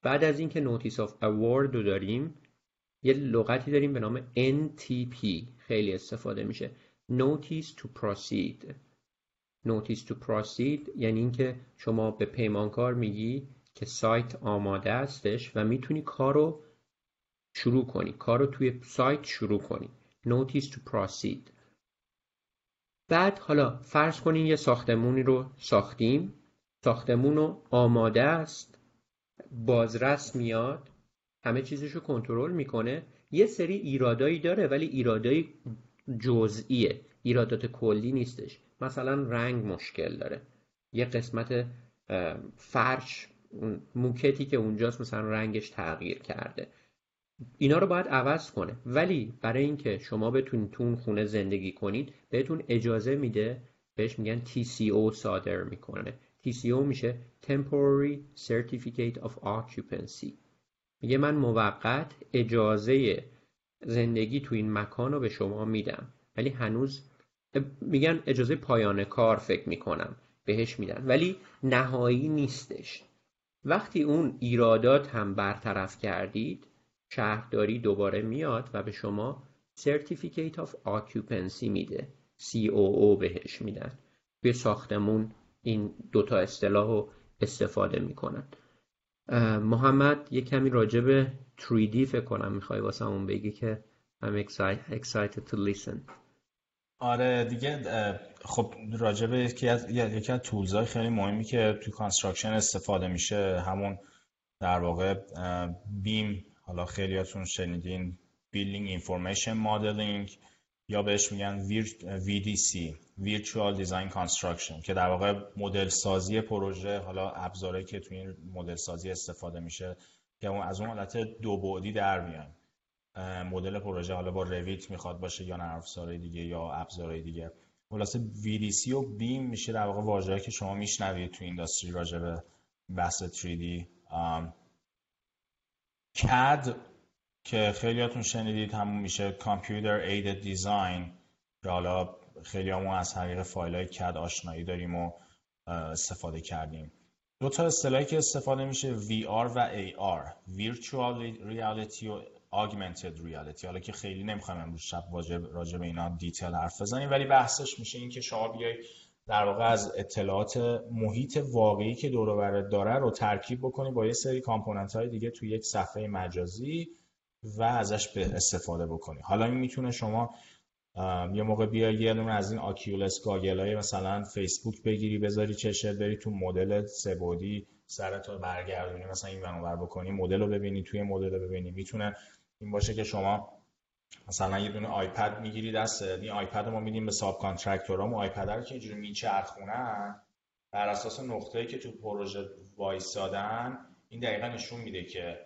بعد از اینکه notice of award رو داریم یه لغتی داریم به نام NTP خیلی استفاده میشه. Notice to Proceed. Notice to Proceed یعنی اینکه شما به پیمانکار میگی که سایت آماده استش و می‌تونی کار رو شروع کنی. کار رو توی سایت شروع کنی. Notice to Proceed. بعد حالا فرض کنین یه ساختمونی رو ساختیم. ساختمون رو آماده است. بازرس میاد. همه چیزش رو کنترل می‌کنه. یه سری ایرادایی داره ولی ایرادایی جزئیه. ایرادات کلی نیستش. مثلا رنگ مشکل داره. یه قسمت فرش موکتی که اونجاست مثلا رنگش تغییر کرده. اینا رو باید عوض کنه. ولی برای اینکه شما بتونید تو خونه زندگی کنید بهتون اجازه میده بهش میگن TCO صادر می‌کنه. TCO میشه Temporary Certificate of Occupancy. میگه من موقت اجازه زندگی تو این مکان رو به شما میدم. ولی هنوز میگن اجازه پایان کار فکر می‌کنم. بهش میدن. ولی نهایی نیستش. وقتی اون ایرادات هم برطرف کردید شهرداری دوباره میاد و به شما Certificate of Occupancy میده. COO بهش میدن. به ساختمون این دوتا اصطلاح رو استفاده می‌کنن. محمد یه کمی راجع به 3D فکر کنم می‌خوای واسه اون بگی که I'm excited to listen. آره دیگه خب راجع به یکی از یکی از tools های خیلی مهمی که تو construction استفاده میشه همون در واقع BIM حالا خیلیاتون شنیدین building information modeling یا بهش میگن VDC Virtual Design Construction که در واقع مدل سازی پروژه حالا ابزاری که تو این مدل سازی استفاده میشه که از اون حالت دو بعدی در میان. مدل پروژه حالا با رویت می‌خواد باشه یا نرم افزارهای دیگه یا ابزارهای دیگه. خلاصه VDC و بیم میشه در واقع واژه‌ای که شما میشنوید تو اینداستری راجع به بحث 3D CAD که خیلیاتون شنیدید همون میشه کامپیوتر ایدد دیزاین که حالا خیلی همون از طریق فایل های کد آشنایی داریم و استفاده کردیم. دو تا اصطلاحی که استفاده میشه VR و AR Virtual Reality و Augmented Reality. حالا که خیلی نمی‌خوایم امروز شب راجع به اینا دیتیل حرف بزنیم ولی بحثش میشه این که شما بیای در واقع از اطلاعات محیط واقعی که دور داره رو ترکیب بکنی با یه سری کامپوننت های دیگه تو یک صفحه مجازی و ازش به استفاده بکنی. حالا این می‌تونه شما یه موقع بیای یه دونه از این Oculus goggle های مثلا فیسبوک بگیری بذاری چشت بری تو مدل سه بعدی سرت رو برگردونی مثلا این ور بکنی مدل رو ببینی توی مدل رو ببینی. می‌تونه این باشه که شما مثلا یه دونه آیپد می‌گیری دست این آیپد ما میدیم به subcontractor ام آیپد رو که اینجوری میچرخونن بر اساس نقطه‌ای که تو پروژه وایسادن این دقیقا نشون میده که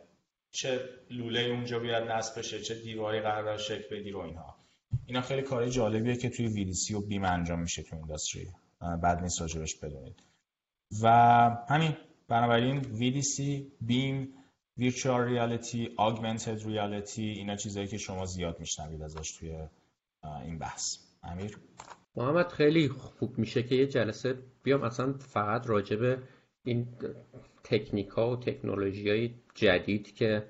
چه لوله اونجا بیاد نصب بشه چه دیواری قرار شکل بدی رو اینها. اینا خیلی کاری جالبیه که توی ویدیسی و بیم انجام میشه تو اینداستری. بعد نیست راجبش بدونید. و همین بنابراین ویدیسی بیم ویرچوال ریالیتی آگمنتد ریالیتی اینا چیزایی که شما زیاد میشنوید ازش توی این بحث. امیر؟ محمد خیلی خوب میشه که یه جلسه بیام. اصلا فقط راجب این تکنیک ها و تکنولوژی های جدید که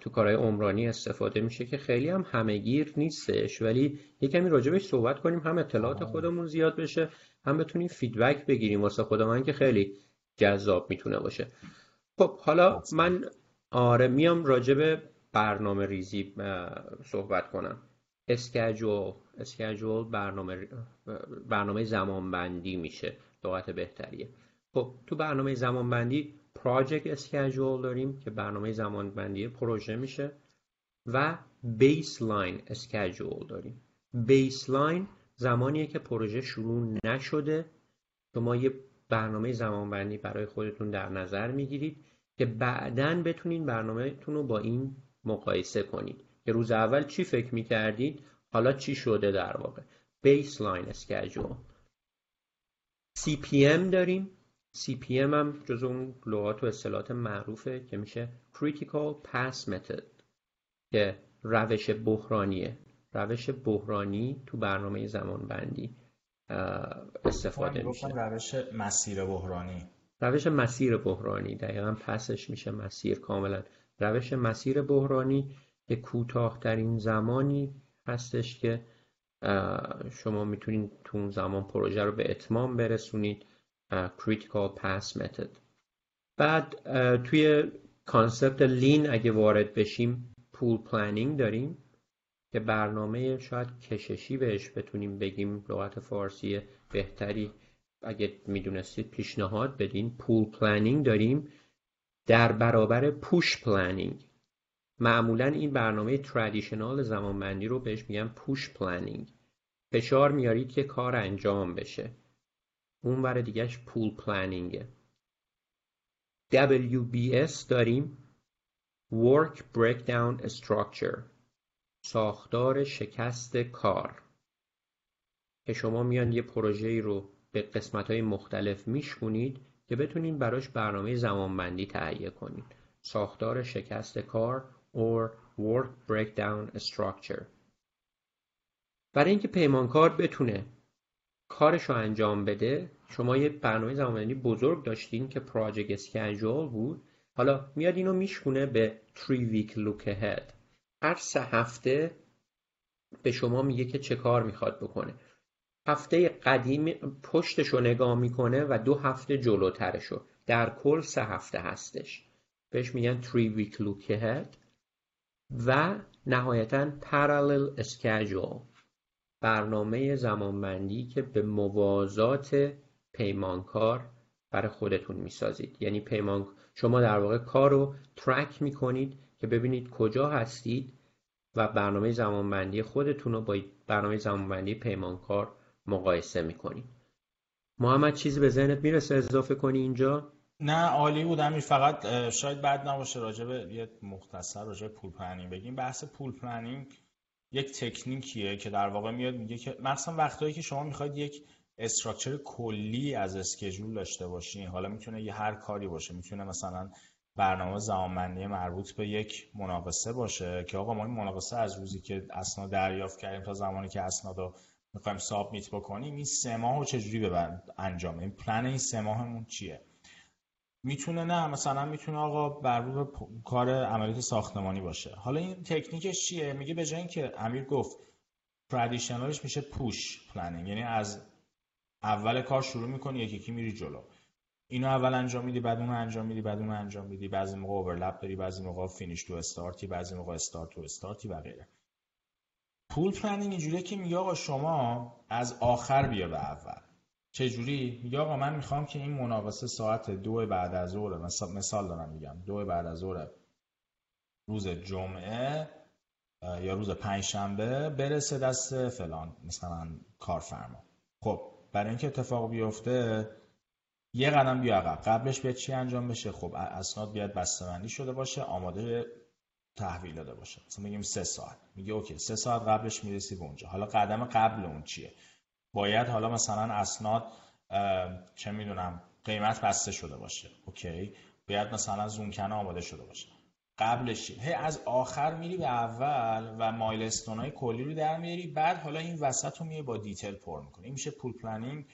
تو کارهای عمرانی استفاده میشه که خیلی هم همهگیر نیستش. ولی یه کمی راجبش صحبت کنیم. هم اطلاعات خودمون زیاد بشه هم بتونیم feedback بگیریم واسه خودمون که خیلی جذاب می‌تونه باشه. خب حالا من آره میام راجب برنامه ریزی صحبت کنم. schedule schedule برنامه برنامه زمانبندی میشه. لغت بهتریه. خب تو برنامه زمانبندی project schedule داریم که برنامه زمانبندی پروژه میشه و baseline schedule داریم. baseline زمانیه که پروژه شروع نشده. شما یه برنامه زمانبندی برای خودتون در نظر می‌گیرید که بعدا بتونین برنامهتون رو با این مقایسه کنید. که روز اول چی فکر می‌کردید؟ حالا چی شده در واقع؟ baseline schedule CPM داریم. CPM هم جز اون لغات و اصطلاحات معروفه که میشه Critical Path Method که روش بحرانیه. روش بحرانی تو برنامه زمان بندی استفاده میشه. روش مسیر بحرانی. روش مسیر بحرانی دقیقا پسش میشه مسیر کاملا. روش مسیر بحرانی که کوتاهترین زمانی هستش که شما می‌تونید تو اون زمان پروژه رو به اتمام برسونید critical path method. بعد توی concept lean اگه وارد بشیم pull planning داریم. که برنامه شاید کششی بهش بتونیم بگیم لغت فارسی بهتری. اگه می‌دونستید پیشنهاد بدین. pull planning داریم. در برابر push planning. معمولا این برنامه traditional زمانبندی رو بهش میگن push planning فشار میارید که کار انجام بشه. اون ور دیگهش پول پلنینگه WBS داریم. Work Breakdown Structure. ساختار شکست کار. که شما میان یه پروژه رو به قسمت های مختلف میشکونید که بتونید براش برنامه زمانبندی تهیه کنید. ساختار شکست کار or work breakdown structure. برای اینکه پیمانکار بتونه کارش رو انجام بده شما یه برنامه زمانبندی بزرگ داشتین که پراجکت اسکیجول بود. حالا میاد اینو میشکونه به 3 week look ahead. هر سه هفته به شما میگه که چه کار می‌خواد بکنه. هفته قدیم پشتش رو نگاه می‌کنه و دو هفته جلوترشو. در کل سه هفته هستش. بهش میگن 3 week look ahead و نهایتا parallel schedule. برنامه زمانبندی که به موازات پیمانکار برای خودتون می‌سازید. یعنی پیمان شما در واقع کار رو ترک می‌کنید که ببینید کجا هستید و برنامه زمانبندی خودتون رو با برنامه زمانبندی پیمانکار مقایسه می‌کنید. محمد چیزی به ذهنت می‌رسه اضافه کنی اینجا؟ نه عالی بود امیر. فقط شاید بد نباشه راجع به یه مختصر راجع به pull planning بگیم. بحث pull planning یک تکنیکیه که در واقع میاد میگه که مثلا وقتایی که شما می‌خواید یک structure کلی از schedule داشته باشین. حالا می‌تونه یه هر کاری باشه. می‌تونه مثلا برنامه زمانبندی مربوط به یک مناقصه باشه که آقا ما این مناقصه از روزی که اسناد دریافت کردیم تا زمانی که اسناد رو می‌خوایم submit بکنیم این سه ماه رو چجوری به انجام این پلن این سه ماهمون چیه؟ می‌تونه نه مثلا می‌تونه آقا بر روی کار عملیات ساختمانی باشه. حالا این تکنیکش چیه؟ میگه به جای اینکه امیر گفت traditional ش میشه push planning یعنی از اول کار شروع می‌کنی یکی یکی میری جلو. اینو اول انجام میدی بعد اونو انجام میدی بعد اونو انجام میدی. بعضی موقع overlap داری بعضی موقع finish to start ی بعضی موقع start to start ی و غیره. پول پلنینگ اینجوریه که میگه آقا شما از آخر بیا به اول. چجوری؟ میگه آقا من می‌خوام که این مناقصه ساعت دو بعد از ظهر مثال دارم میگم. دو بعد از ظهر روز جمعه یا روز پنجشنبه برسه دست فلان مثلا کارفرما. خب برای اینکه اتفاق بیفته یه قدم بیا عقب. قبلش بیاد چی انجام بشه؟ خب اسناد بیاد بسته‌بندی شده باشه آماده تحویل داده باشه. مثلا میگیم سه ساعت. میگه okay سه ساعت قبلش می‌رسی به اونجا. حالا قدم قبل اون چیه؟ باید حالا مثلا اسناد چه می‌دونم قیمت بسته شده باشه. okay. باید مثلا زونکنه آماده شده باشه. قبلش هی از آخر میری به اول و milestone های کلی رو در میاری. بعد حالا این وسط رو میای با detail پر می‌کنی. این میشه pull planning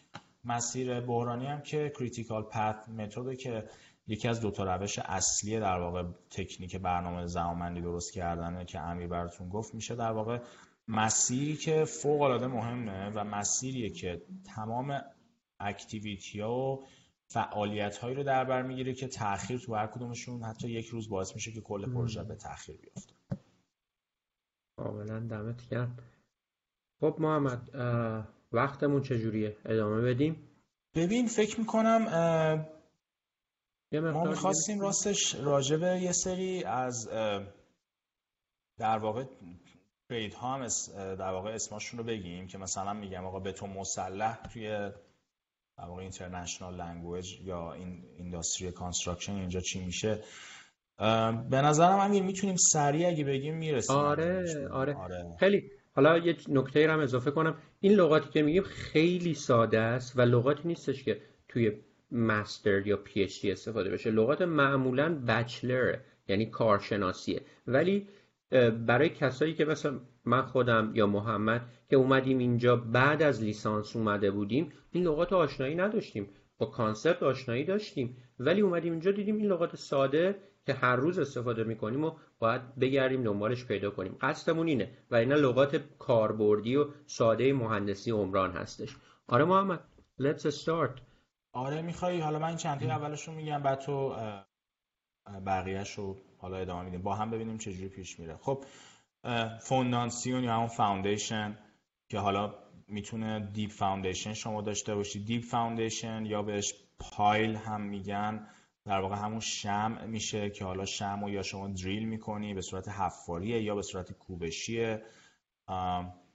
مسیر بحرانی هم که critical path method که یکی از دو تا روش اصلی در واقع تکنیک برنامه زمانبندی درست کردنه که امیر براتون گفت میشه در واقع مسیری که فوق العاده مهمه و مسیریه که تمام اکتیویتی ها و فعالیت هایی رو در بر می‌گیره که تاخیر تو هر کدومشون حتی یک روز باعث میشه که کل پروژه به تاخیر بیفته. کاملا دمت گرم. خب محمد وقتمون چجوریه؟ ادامه بدیم. ببین فکر می‌کنم ما می‌خواستیم راستش راجبه یه سری از در واقع trade ها هم در واقع اسماشون رو بگیم که مثلا میگم آقا به تو مصالح توی در واقع international language یا این industry construction اینجا چی میشه. به نظرم امیر می‌تونیم سریع اگه بگیم می‌رسیم. آره،, آره. آره. خیلی حالا یه نکته رو هم اضافه کنم. این لغاتی که میگیم خیلی ساده است و لغاتی نیستش که توی master یا PhD استفاده بشه. لغات معمولا bachelor یعنی کارشناسیه. ولی برای کسایی که مثلا من خودم یا محمد که اومدیم اینجا بعد از لیسانس اومده بودیم این لغات آشنایی نداشتیم. با concept آشنایی داشتیم. ولی اومدیم اینجا دیدیم این لغات ساده که هر روز استفاده می‌کنیم و باید بگردیم دنبالش پیدا کنیم. قصدمون اینه و اینا لغات کاربردی و ساده مهندسی عمران هستش. آره محمد let's start. آره می‌خوای؟ حالا من چند تا اولش رو میگم بعد تو بقیهش رو حالا ادامه میدیم. با هم ببینیم چجوری پیش میره. خب فوندانسیون یا همون foundation که حالا می‌تونه deep foundation شما داشته باشید deep foundation یا بهش pile هم میگن. در واقع همون شمع میشه که حالا شمع رو یا شما دریل می‌کنی به صورت حفاریه یا به صورت کوبشیه.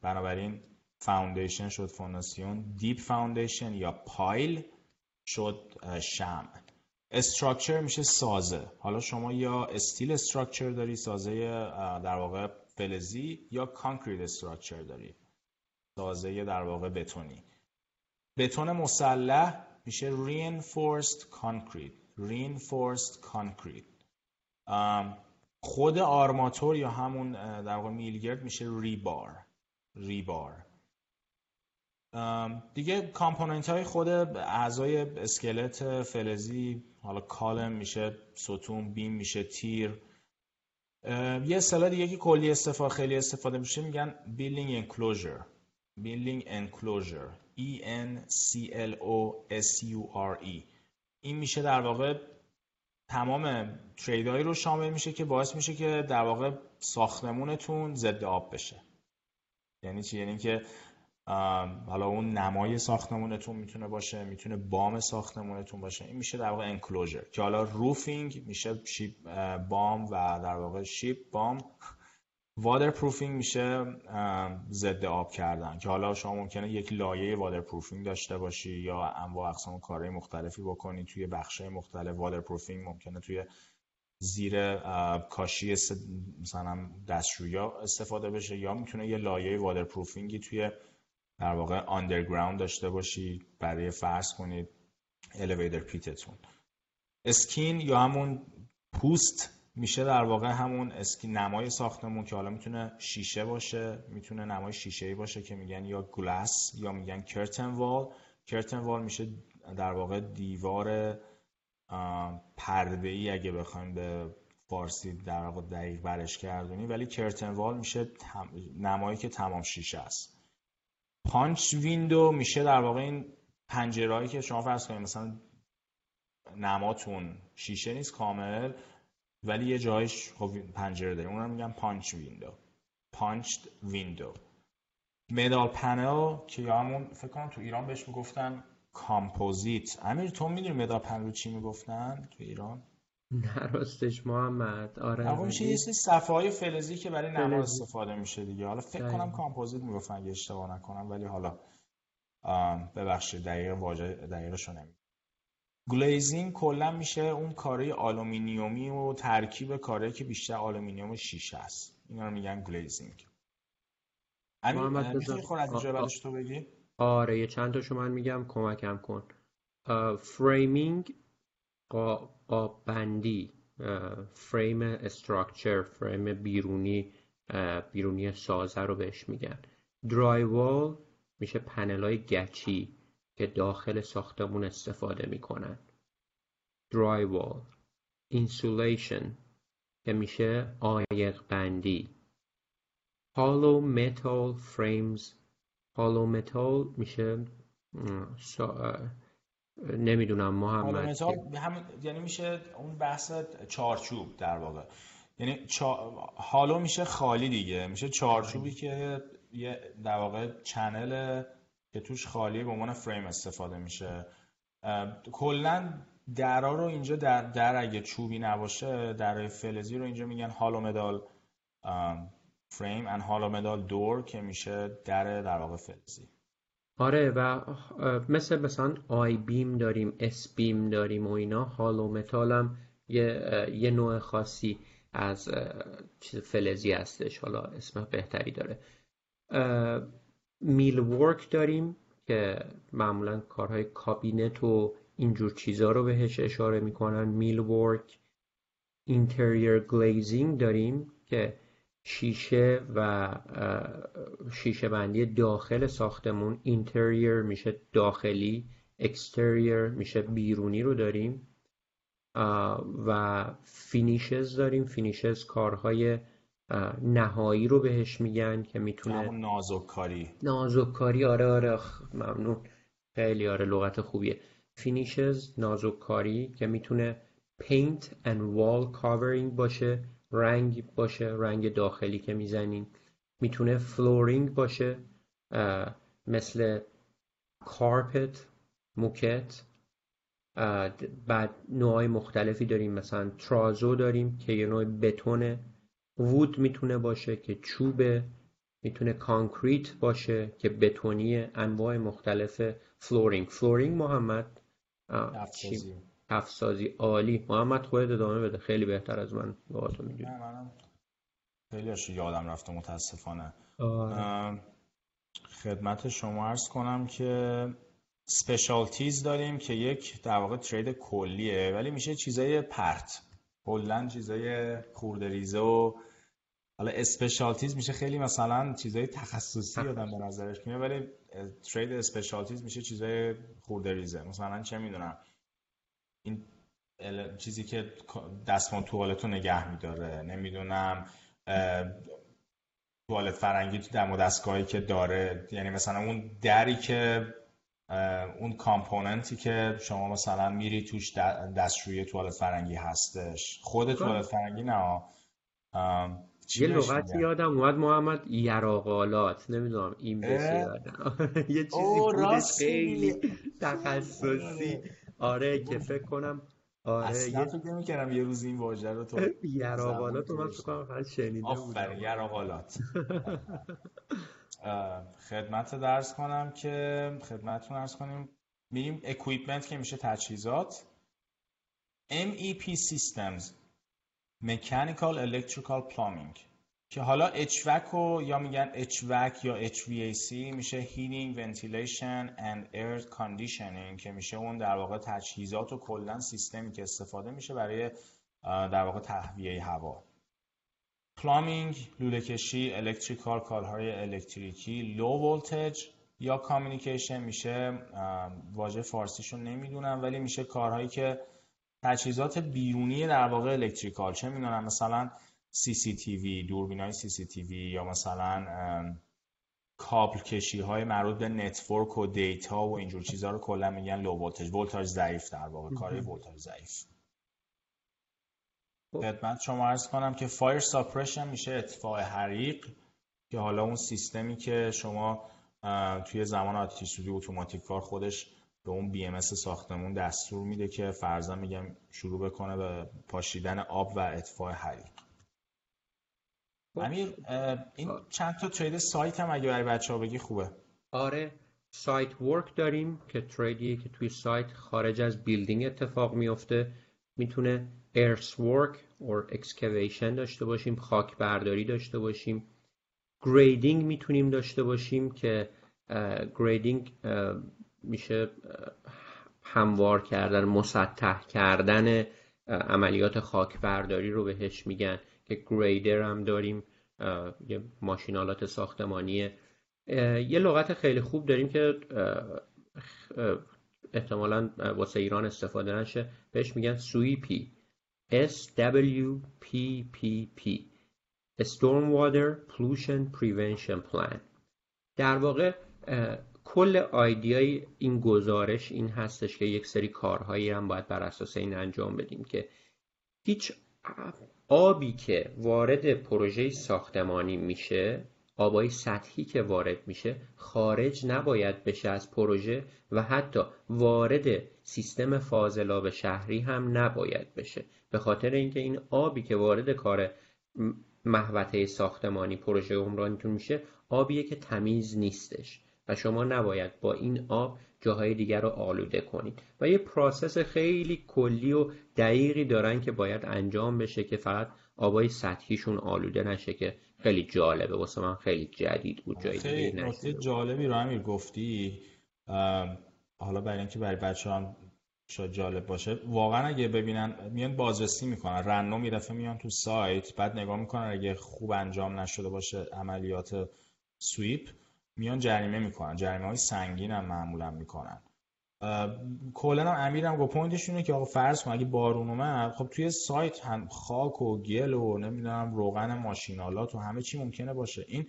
بنابراین foundation شد فونداسیون deep foundation یا pile شد شمع structure میشه سازه. حالا شما یا steel structure داری سازه در واقع فلزی یا concrete structure داری سازه در واقع بتونی. بتون مسلح میشه reinforced concrete. Reinforced concrete. خود آرماتور یا همون در واقع میلگرد میشه ریبار. ریبار. دیگه کامپوننت های خود اعضای اسکلت فلزی حالا کالم میشه ستون بیم میشه تیر. یه اصطلاح دیگه که کلی استفاده خیلی استفاده میشه میگن building enclosure. Building enclosure. E N C L O S U R E. این میشه در واقع تمام تریدهایی رو شامل میشه که باعث میشه که در واقع ساختمونتون ضد آب بشه. یعنی چی؟ یعنی که حالا اون نمای ساختمونتون می‌تونه باشه می‌تونه بام ساختمونتون باشه. این میشه در واقع انکلوژر که حالا روفینگ میشه شیپ بام و در واقع شیپ بام. waterproofing میشه ضد آب کردن که حالا شما ممکنه یک لایه waterproofing داشته باشی یا انواع اقسام کارهای مختلفی بکنی توی بخشای مختلف. waterproofing ممکنه توی زیر کاشی مثلا دستشویا استفاده بشه یا می‌تونه یه لایه waterproofing ی توی در واقع underground داشته باشی برای فرض کنید elevator pit تون skin یا همون پوست میشه در واقع همون skin نمای ساختمون که حالا می‌تونه شیشه باشه می‌تونه نمای شیشه ای باشه که میگن یا glass یا میگن curtain wall curtain wall میشه در واقع دیوار پرده ای اگه بخوایم به فارسی در واقع دقیق برش گردونی ولی curtain wall میشه نمایی که تمام شیشه است. punch window میشه در واقع این پنجرهایی که شما فرض کنید مثلا نماتون شیشه نیست کامل. ولی یه جایش خب پنجره داره اون رو میگن punch window. punch window. metal panel که یا همون فکر کنم تو ایران بهش می‌گفتن کامپوزیت. امیر تو می‌دونی metal panel رو چی می‌گفتن تو ایران؟ نه راستش محمد. آره میشه یه سری صفحه های فلزی که برای نما استفاده میشه دیگه. حالا فکر کنم کامپوزیت می‌گفتن اگه اشتباه نکنم. ولی حالا ببخشید دقیق واژه دقیقشو نمی‌دونم glazing کلا میشه اون کارای آلومینیومی و ترکیب کاره که بیشتر آلومینیوم شیشه است. اینا رو میگن glazing از اینجا بعدش تو بگی. آره یه چند تاشو من میگم کمکم کن. framing قاب بندی frame structure frame بیرونی بیرونی سازه رو بهش میگن. drywall میشه پنل های گچی. که داخل ساختمون استفاده می‌کنن. wall insulation که میشه عایق بندی. hollow metal frames hollow metal میشه نمی‌دونم محمد. هم... یعنی میشه اون بحث چارچوب در واقع. یعنی چا... hollow میشه خالی دیگه. میشه چارچوبی که یه در واقع channel که توش خالی به عنوان فریم استفاده میشه. کلا درا رو اینجا در, در اگه چوبی نباشه در فلزی رو اینجا میگن hollow metal frame and hollow metal door که میشه در در واقع فلزی. آره و مثل مثلا I-beam داریم S-beam داریم و اینا hollow metal هم یه, یه نوع خاصی از چیز فلزی هستش حالا اسم بهتری داره. millwork داریم که معمولا کارهای کابینت و اینجور چیزا رو بهش اشاره می‌کنن. millwork interior glazing داریم که شیشه و شیشه بندی داخل ساختمون interior میشه داخلی exterior میشه بیرونی رو داریم. و finishes داریم. finishes کارهای نهایی رو بهش میگن که می‌تونه نازک‌کاری نازک‌کاری آره آره ممنون. خیلی آره لغت خوبیه. finishes نازک‌کاری که می‌تونه paint and wall covering باشه رنگ باشه رنگ داخلی که می‌زنین می‌تونه flooring باشه مثل carpet موکت. بعد نوعای مختلفی داریم. مثلا terrazzo داریم که یه نوع بتونه wood می‌تونه باشه که چوبه می‌تونه concrete باشه که بتونی انواع مختلف flooring. flooring محمد کف‌سازی. عالی. محمد خودت ادامه بده. خیلی بهتر از من لغاتو می‌دونی خیلی یادم رفته متاسفانه. آره. خدمت شما عرض کنم که specialties داریم که یک در واقع trade کلیه ولی میشه چیزای پرت. کلا چیزای خورده و حالا specialties میشه خیلی مثلا چیزای تخصصی آدم به نظرش میاد ولی trade specialties میشه چیزای خورده ریزه. مثلا چه می‌دونم؟ این چیزی که دستمان توالت رو نگه میداره. نمی‌دونم توالت فرنگی تو دم دستگاهی که داره. یعنی مثلا اون دری که اون کامپوننتی که شما مثلا میری توش دستشویی توالت فرنگی هستش. خود خب. توالت فرنگی نه یه لغتی یادم اومد محمد یراقالات. نمی‌دونم این بشه یه چیزی بودش خیلی تخصصی. آره که فکر کنم آره اصلا فکر نمی‌کردم یه روز این واژه رو تو یراقالات من فکر کنم فقط شنیده بودم. آفرین یراقالات. خدمت درس کنم که خدمتتون ارز کنیم. میریم اکویپمنت که میشه تجهیزات. MEP Systems. Mechanical Electrical Plumbing که حالا HVAC و یا میگن HVAC یا HVAC میشه Heating, Ventilation and Air Conditioning که میشه اون در واقع تجهیزات و کلا سیستمی که استفاده میشه برای در واقع تهویه هوا. plumbing، لوله کشی، electrical کارهای الکتریکی، low voltage یا communication میشه واژه فارسیشو نمی‌دونم ولی میشه کارهایی که تجهیزات بیرونی در واقع electrical. چه می‌دونم مثلا CCTV دوربین های CCTV یا مثلا کابل کشی های مربوط به network و data و اینجور چیزها رو کلا میگن low voltage ولتاژ ضعیف در واقع کارهای ولتاژ ضعیف. خب. خدمت شما عرض کنم که fire suppression میشه اطفاء حریق که حالا اون سیستمی که شما توی زمان آتیش سوزی اتوماتیک کار خودش به اون BMS ساختمون دستور میده که فرضاً میگم شروع بکنه به پاشیدن آب و اطفاء حریق. خب. امیر این چند تا trade site هم اگه برای بچه ها بگی خوبه. آره site work داریم که trade یه که توی سایت خارج از building اتفاق میفته می‌تونه earthwork or excavation داشته باشیم خاک برداری داشته باشیم. گریدینگ می‌تونیم داشته باشیم که گریدینگ میشه هموار کردن مسطح کردن عملیات خاک برداری رو بهش میگن که گریدر هم داریم یه ماشینالات ساختمانیه. یه لغت خیلی خوب داریم که احتمالا واسه ایران استفاده نشه بهش میگن سویپی. SWPPP Stormwater Pollution Prevention Plan. در واقع کل آیدیای این گزارش این هستش که یک سری کارهایی هم باید بر اساس این انجام بدیم که هیچ آبی که وارد پروژه ساختمانی میشه آبای سطحی که وارد میشه خارج نباید بشه از پروژه و حتی وارد سیستم فاضلاب شهری هم نباید بشه. به خاطر اینکه این آبی که وارد کار محوطه ساختمانی پروژه عمرانیتون میشه آبیه که تمیز نیستش. و شما نباید با این آب جاهای دیگر رو آلوده کنید. و یه پراسس خیلی کلی و دقیقی دارن که باید انجام بشه که فقط آبای سطحیشون آلوده نشه که خیلی جالبه. واسه من خیلی جدید بود جایی خیلی جالبی رو امیر گفتی. حالا برای اینکه برای بچه هم شاید جالب باشه واقعا اگه ببینن میان بازرسی می‌کنن رنو میرفه میان تو سایت بعد نگاه می‌کنن اگه خوب انجام نشده باشه عملیات سویپ. میان جریمه می‌کنن. جریمه های سنگین هم معمولا می‌کنن. کلا هم امیرم گفت پوینتش که آقا فرض کن اگه بارون اومد خب توی سایت هم خاک و گل و نمی‌دونم روغن ماشینالات و همه چی ممکنه باشه. این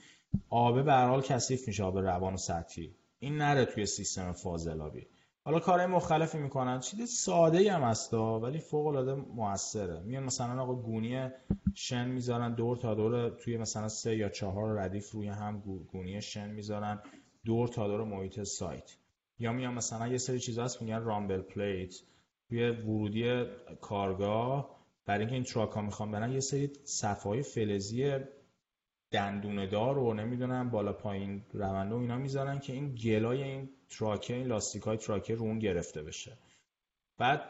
آبه به حال کثیف میشه آب روان و سطحی. این نره توی سیستم فاضلابی. حالا کارهای مختلفی می‌کنن. چیز ساده هم هست ولی فوق العاده موثره. میان مثلا آقا گونی شن می‌ذارن دور تا دور توی مثلا سه یا چهار ردیف روی هم گونی شن می‌ذارن دور تا دور محیط سایت. یا میان مثلا یه سری چیزا هست میگن rumble plate. توی ورودی کارگاه برای اینکه این truck ها می‌خوان برن یه سری صفحه فلزی دندونه دار و نمی‌دونم بالا پایین رونده و اینا می‌ذارن که این گلای این truck ه این لاستیک های truck ه رو اون گرفته بشه. بعد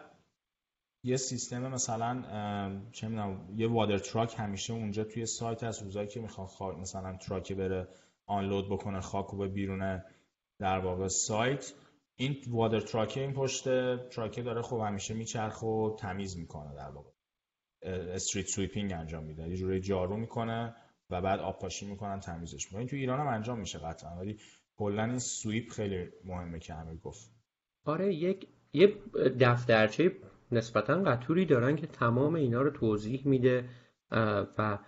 یه سیستم مثلا چه می‌دونم یه water truck همیشه اونجا توی سایت از روزایی که می‌خوان خاک مثلا truck ه بره unload بکنه خاک و به بیرون در واقع سایت این water truck ه این پشت truck ه داره خب همیشه میچرخه و تمیز می‌کنه در واقع. street sweeping انجام میده. یه جوری جارو می‌کنه و بعد آب پاشی می‌کنن تمیزش می‌کنن تو ایران هم انجام میشه قطعا. ولی کلا این SWPPP خیلی مهمه که محمد گفت. آره یک یه دفترچه نسبتا قطوری دارن که تمام اینا رو توضیح میده و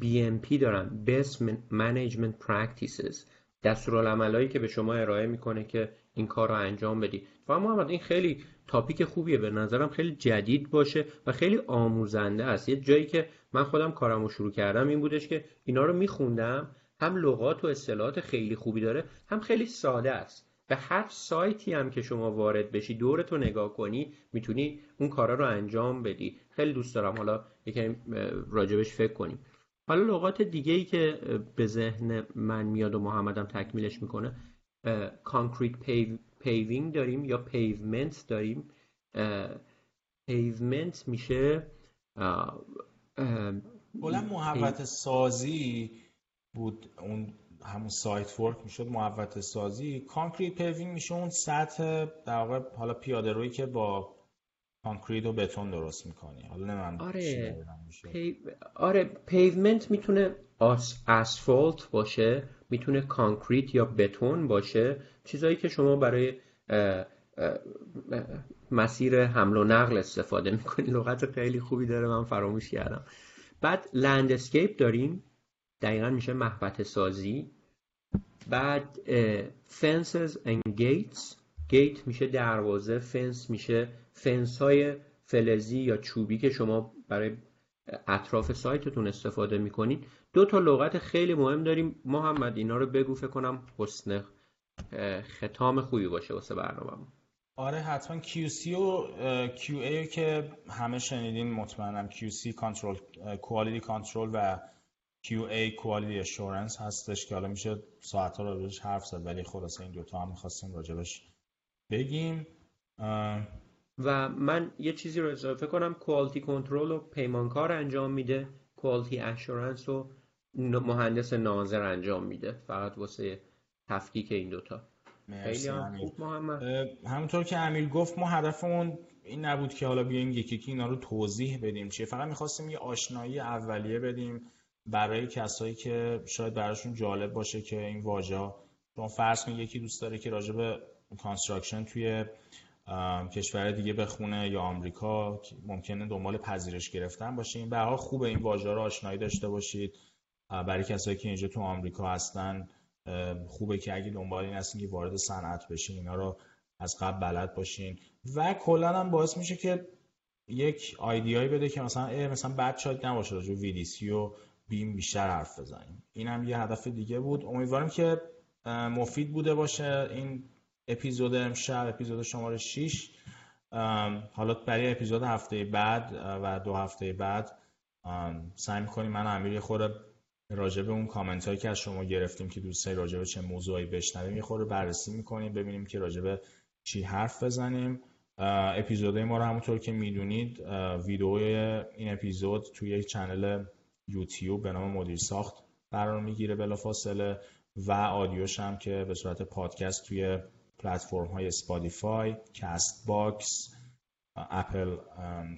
BMP دارن Best Management Practices. دستورالعملایی که به شما ارائه می‌کنه که این کار رو انجام بدی و محمد این خیلی topic خوبیه. به نظرم خیلی جدید باشه و خیلی آموزنده است. یه جایی که من خودم کارمو شروع کردم این بودش که اینا رو میخوندم هم لغات و اصطلاحات خیلی خوبی داره هم خیلی ساده است. به هر سایتی هم که شما وارد بشی دورتو نگاه کنی می‌تونی اون کارا رو انجام بدی. خیلی دوست دارم حالا یکم راجبش فکر کنیم. حالا لغات دیگه ای که به ذهن من میاد و محمدم تکمیلش می‌کنه concrete paving داریم یا pavement داریم. pavement میشه کلا محوطه سازی بود اون همون site work می‌شد محوطه سازی. concrete paving میشه اون سطح در واقع حالا پیاده روی که با concrete و بتون درست می‌کنی. حالا نمی‌دونم آره پی... آره pavement می‌تونه آس... آسفالت باشه می‌تونه concrete یا بتون باشه. چیزایی که شما برای مسیر حمل و نقل استفاده می‌کنی. لغت خیلی خوبی داره من فراموش کردم. بعد landscape داریم. دقیقا میشه محوطه سازی. بعد fences and gates. gate میشه دروازه فنس میشه فنس های فلزی یا چوبی که شما برای اطراف سایتتون استفاده می‌کنید. دو تا لغت خیلی مهم داریم. محمد اینا رو بگو فکر کنم حسن ختام خوبی باشه واسه برنامه آره حتما QC و QA که همه شنیدین مطمئنم QC کنترل Quality Control و QA Quality Assurance هستش که حالا میشه ساعت ها رو حرف زد ولی خلاصه این دوتا هم می‌خواستیم راجبش بگیم. و من یه چیزی رو اضافه کنم کوالتی کنترل و پیمانکار انجام میده کوالتی اشورنس رو مهندس ناظر انجام میده فقط واسه تفکیک این دوتا. خیلی هم خوب محمد. همونطور که امیر گفت ما هدفمون این نبود که حالا بیایم یکی یکی اینا رو توضیح بدیم چیه. فقط می‌خواستیم یه آشنایی اولیه بدیم. برای کسایی که شاید براشون جالب باشه که این واژه چون فرض کنید یکی دوست داره که راجع به construction توی کشور دیگه بخونه یا آمریکا ممکنه دنبال پذیرش گرفتن باشه. این به خوبه این واژه رو آشنایی داشته باشید. برای کسایی که اینجا تو آمریکا هستن خوبه که اگه دنبال این هستین که وارد صنعت بشین اینا رو از قبل بلد باشین. و کلا هم باعث میشه که یک آیدیایی بده که مثلا مثلا بد شاید نباشه راجع ویدیسی و بیم بیشتر حرف بزنیم. این هم یه هدف دیگه بود. امیدوارم که مفید بوده باشه این اپیزود امشب اپیزود شماره 6 حالا برای اپیزود هفته بعد و دو هفته بعد سعی می‌کنیم من و امیر خود راجع به اون کامنت هایی که از شما گرفتیم که دوستای راجع به چه موضوعی بشنویم یه خورده بررسی می‌کنیم ببینیم که راجع به چی حرف بزنیم. اپیزودهای ما رو همونطور که می‌دونید ویدئوی این اپیزود توی یک channel یوتیوب به نام مدیر ساخت قرار می‌گیره بلافاصله و audio ش هم که به صورت پادکست توی پلتفرم های Spotify، Castbox، Apple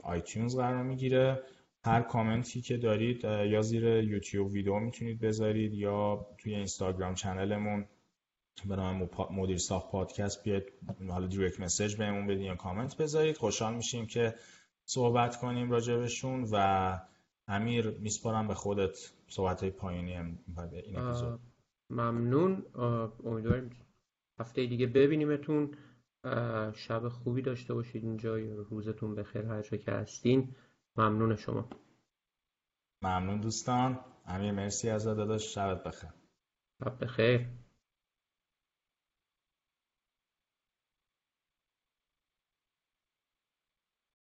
iTunes قرار می‌گیره. هر کامنتی که دارید یا زیر یوتیوب ویدیو می‌تونید بذارید یا توی اینستاگرام channel مون به نام مدیر ساخت پادکست بیاید حالا direct message بهمون بدین یا کامنت بذارید. خوشحال میشیم که صحبت کنیم راجبشون و امیر میسپارم به خودت صحبت های پایانی این اپیزود. ممنون. امیدواریم هفته دیگه ببینیمتون. شب خوبی داشته باشید. اینجا روزتون بخیر. هر که هستین ممنون شما. ممنون دوستان. امیر مرسی از داداش. شبت بخیر. شب بخیر.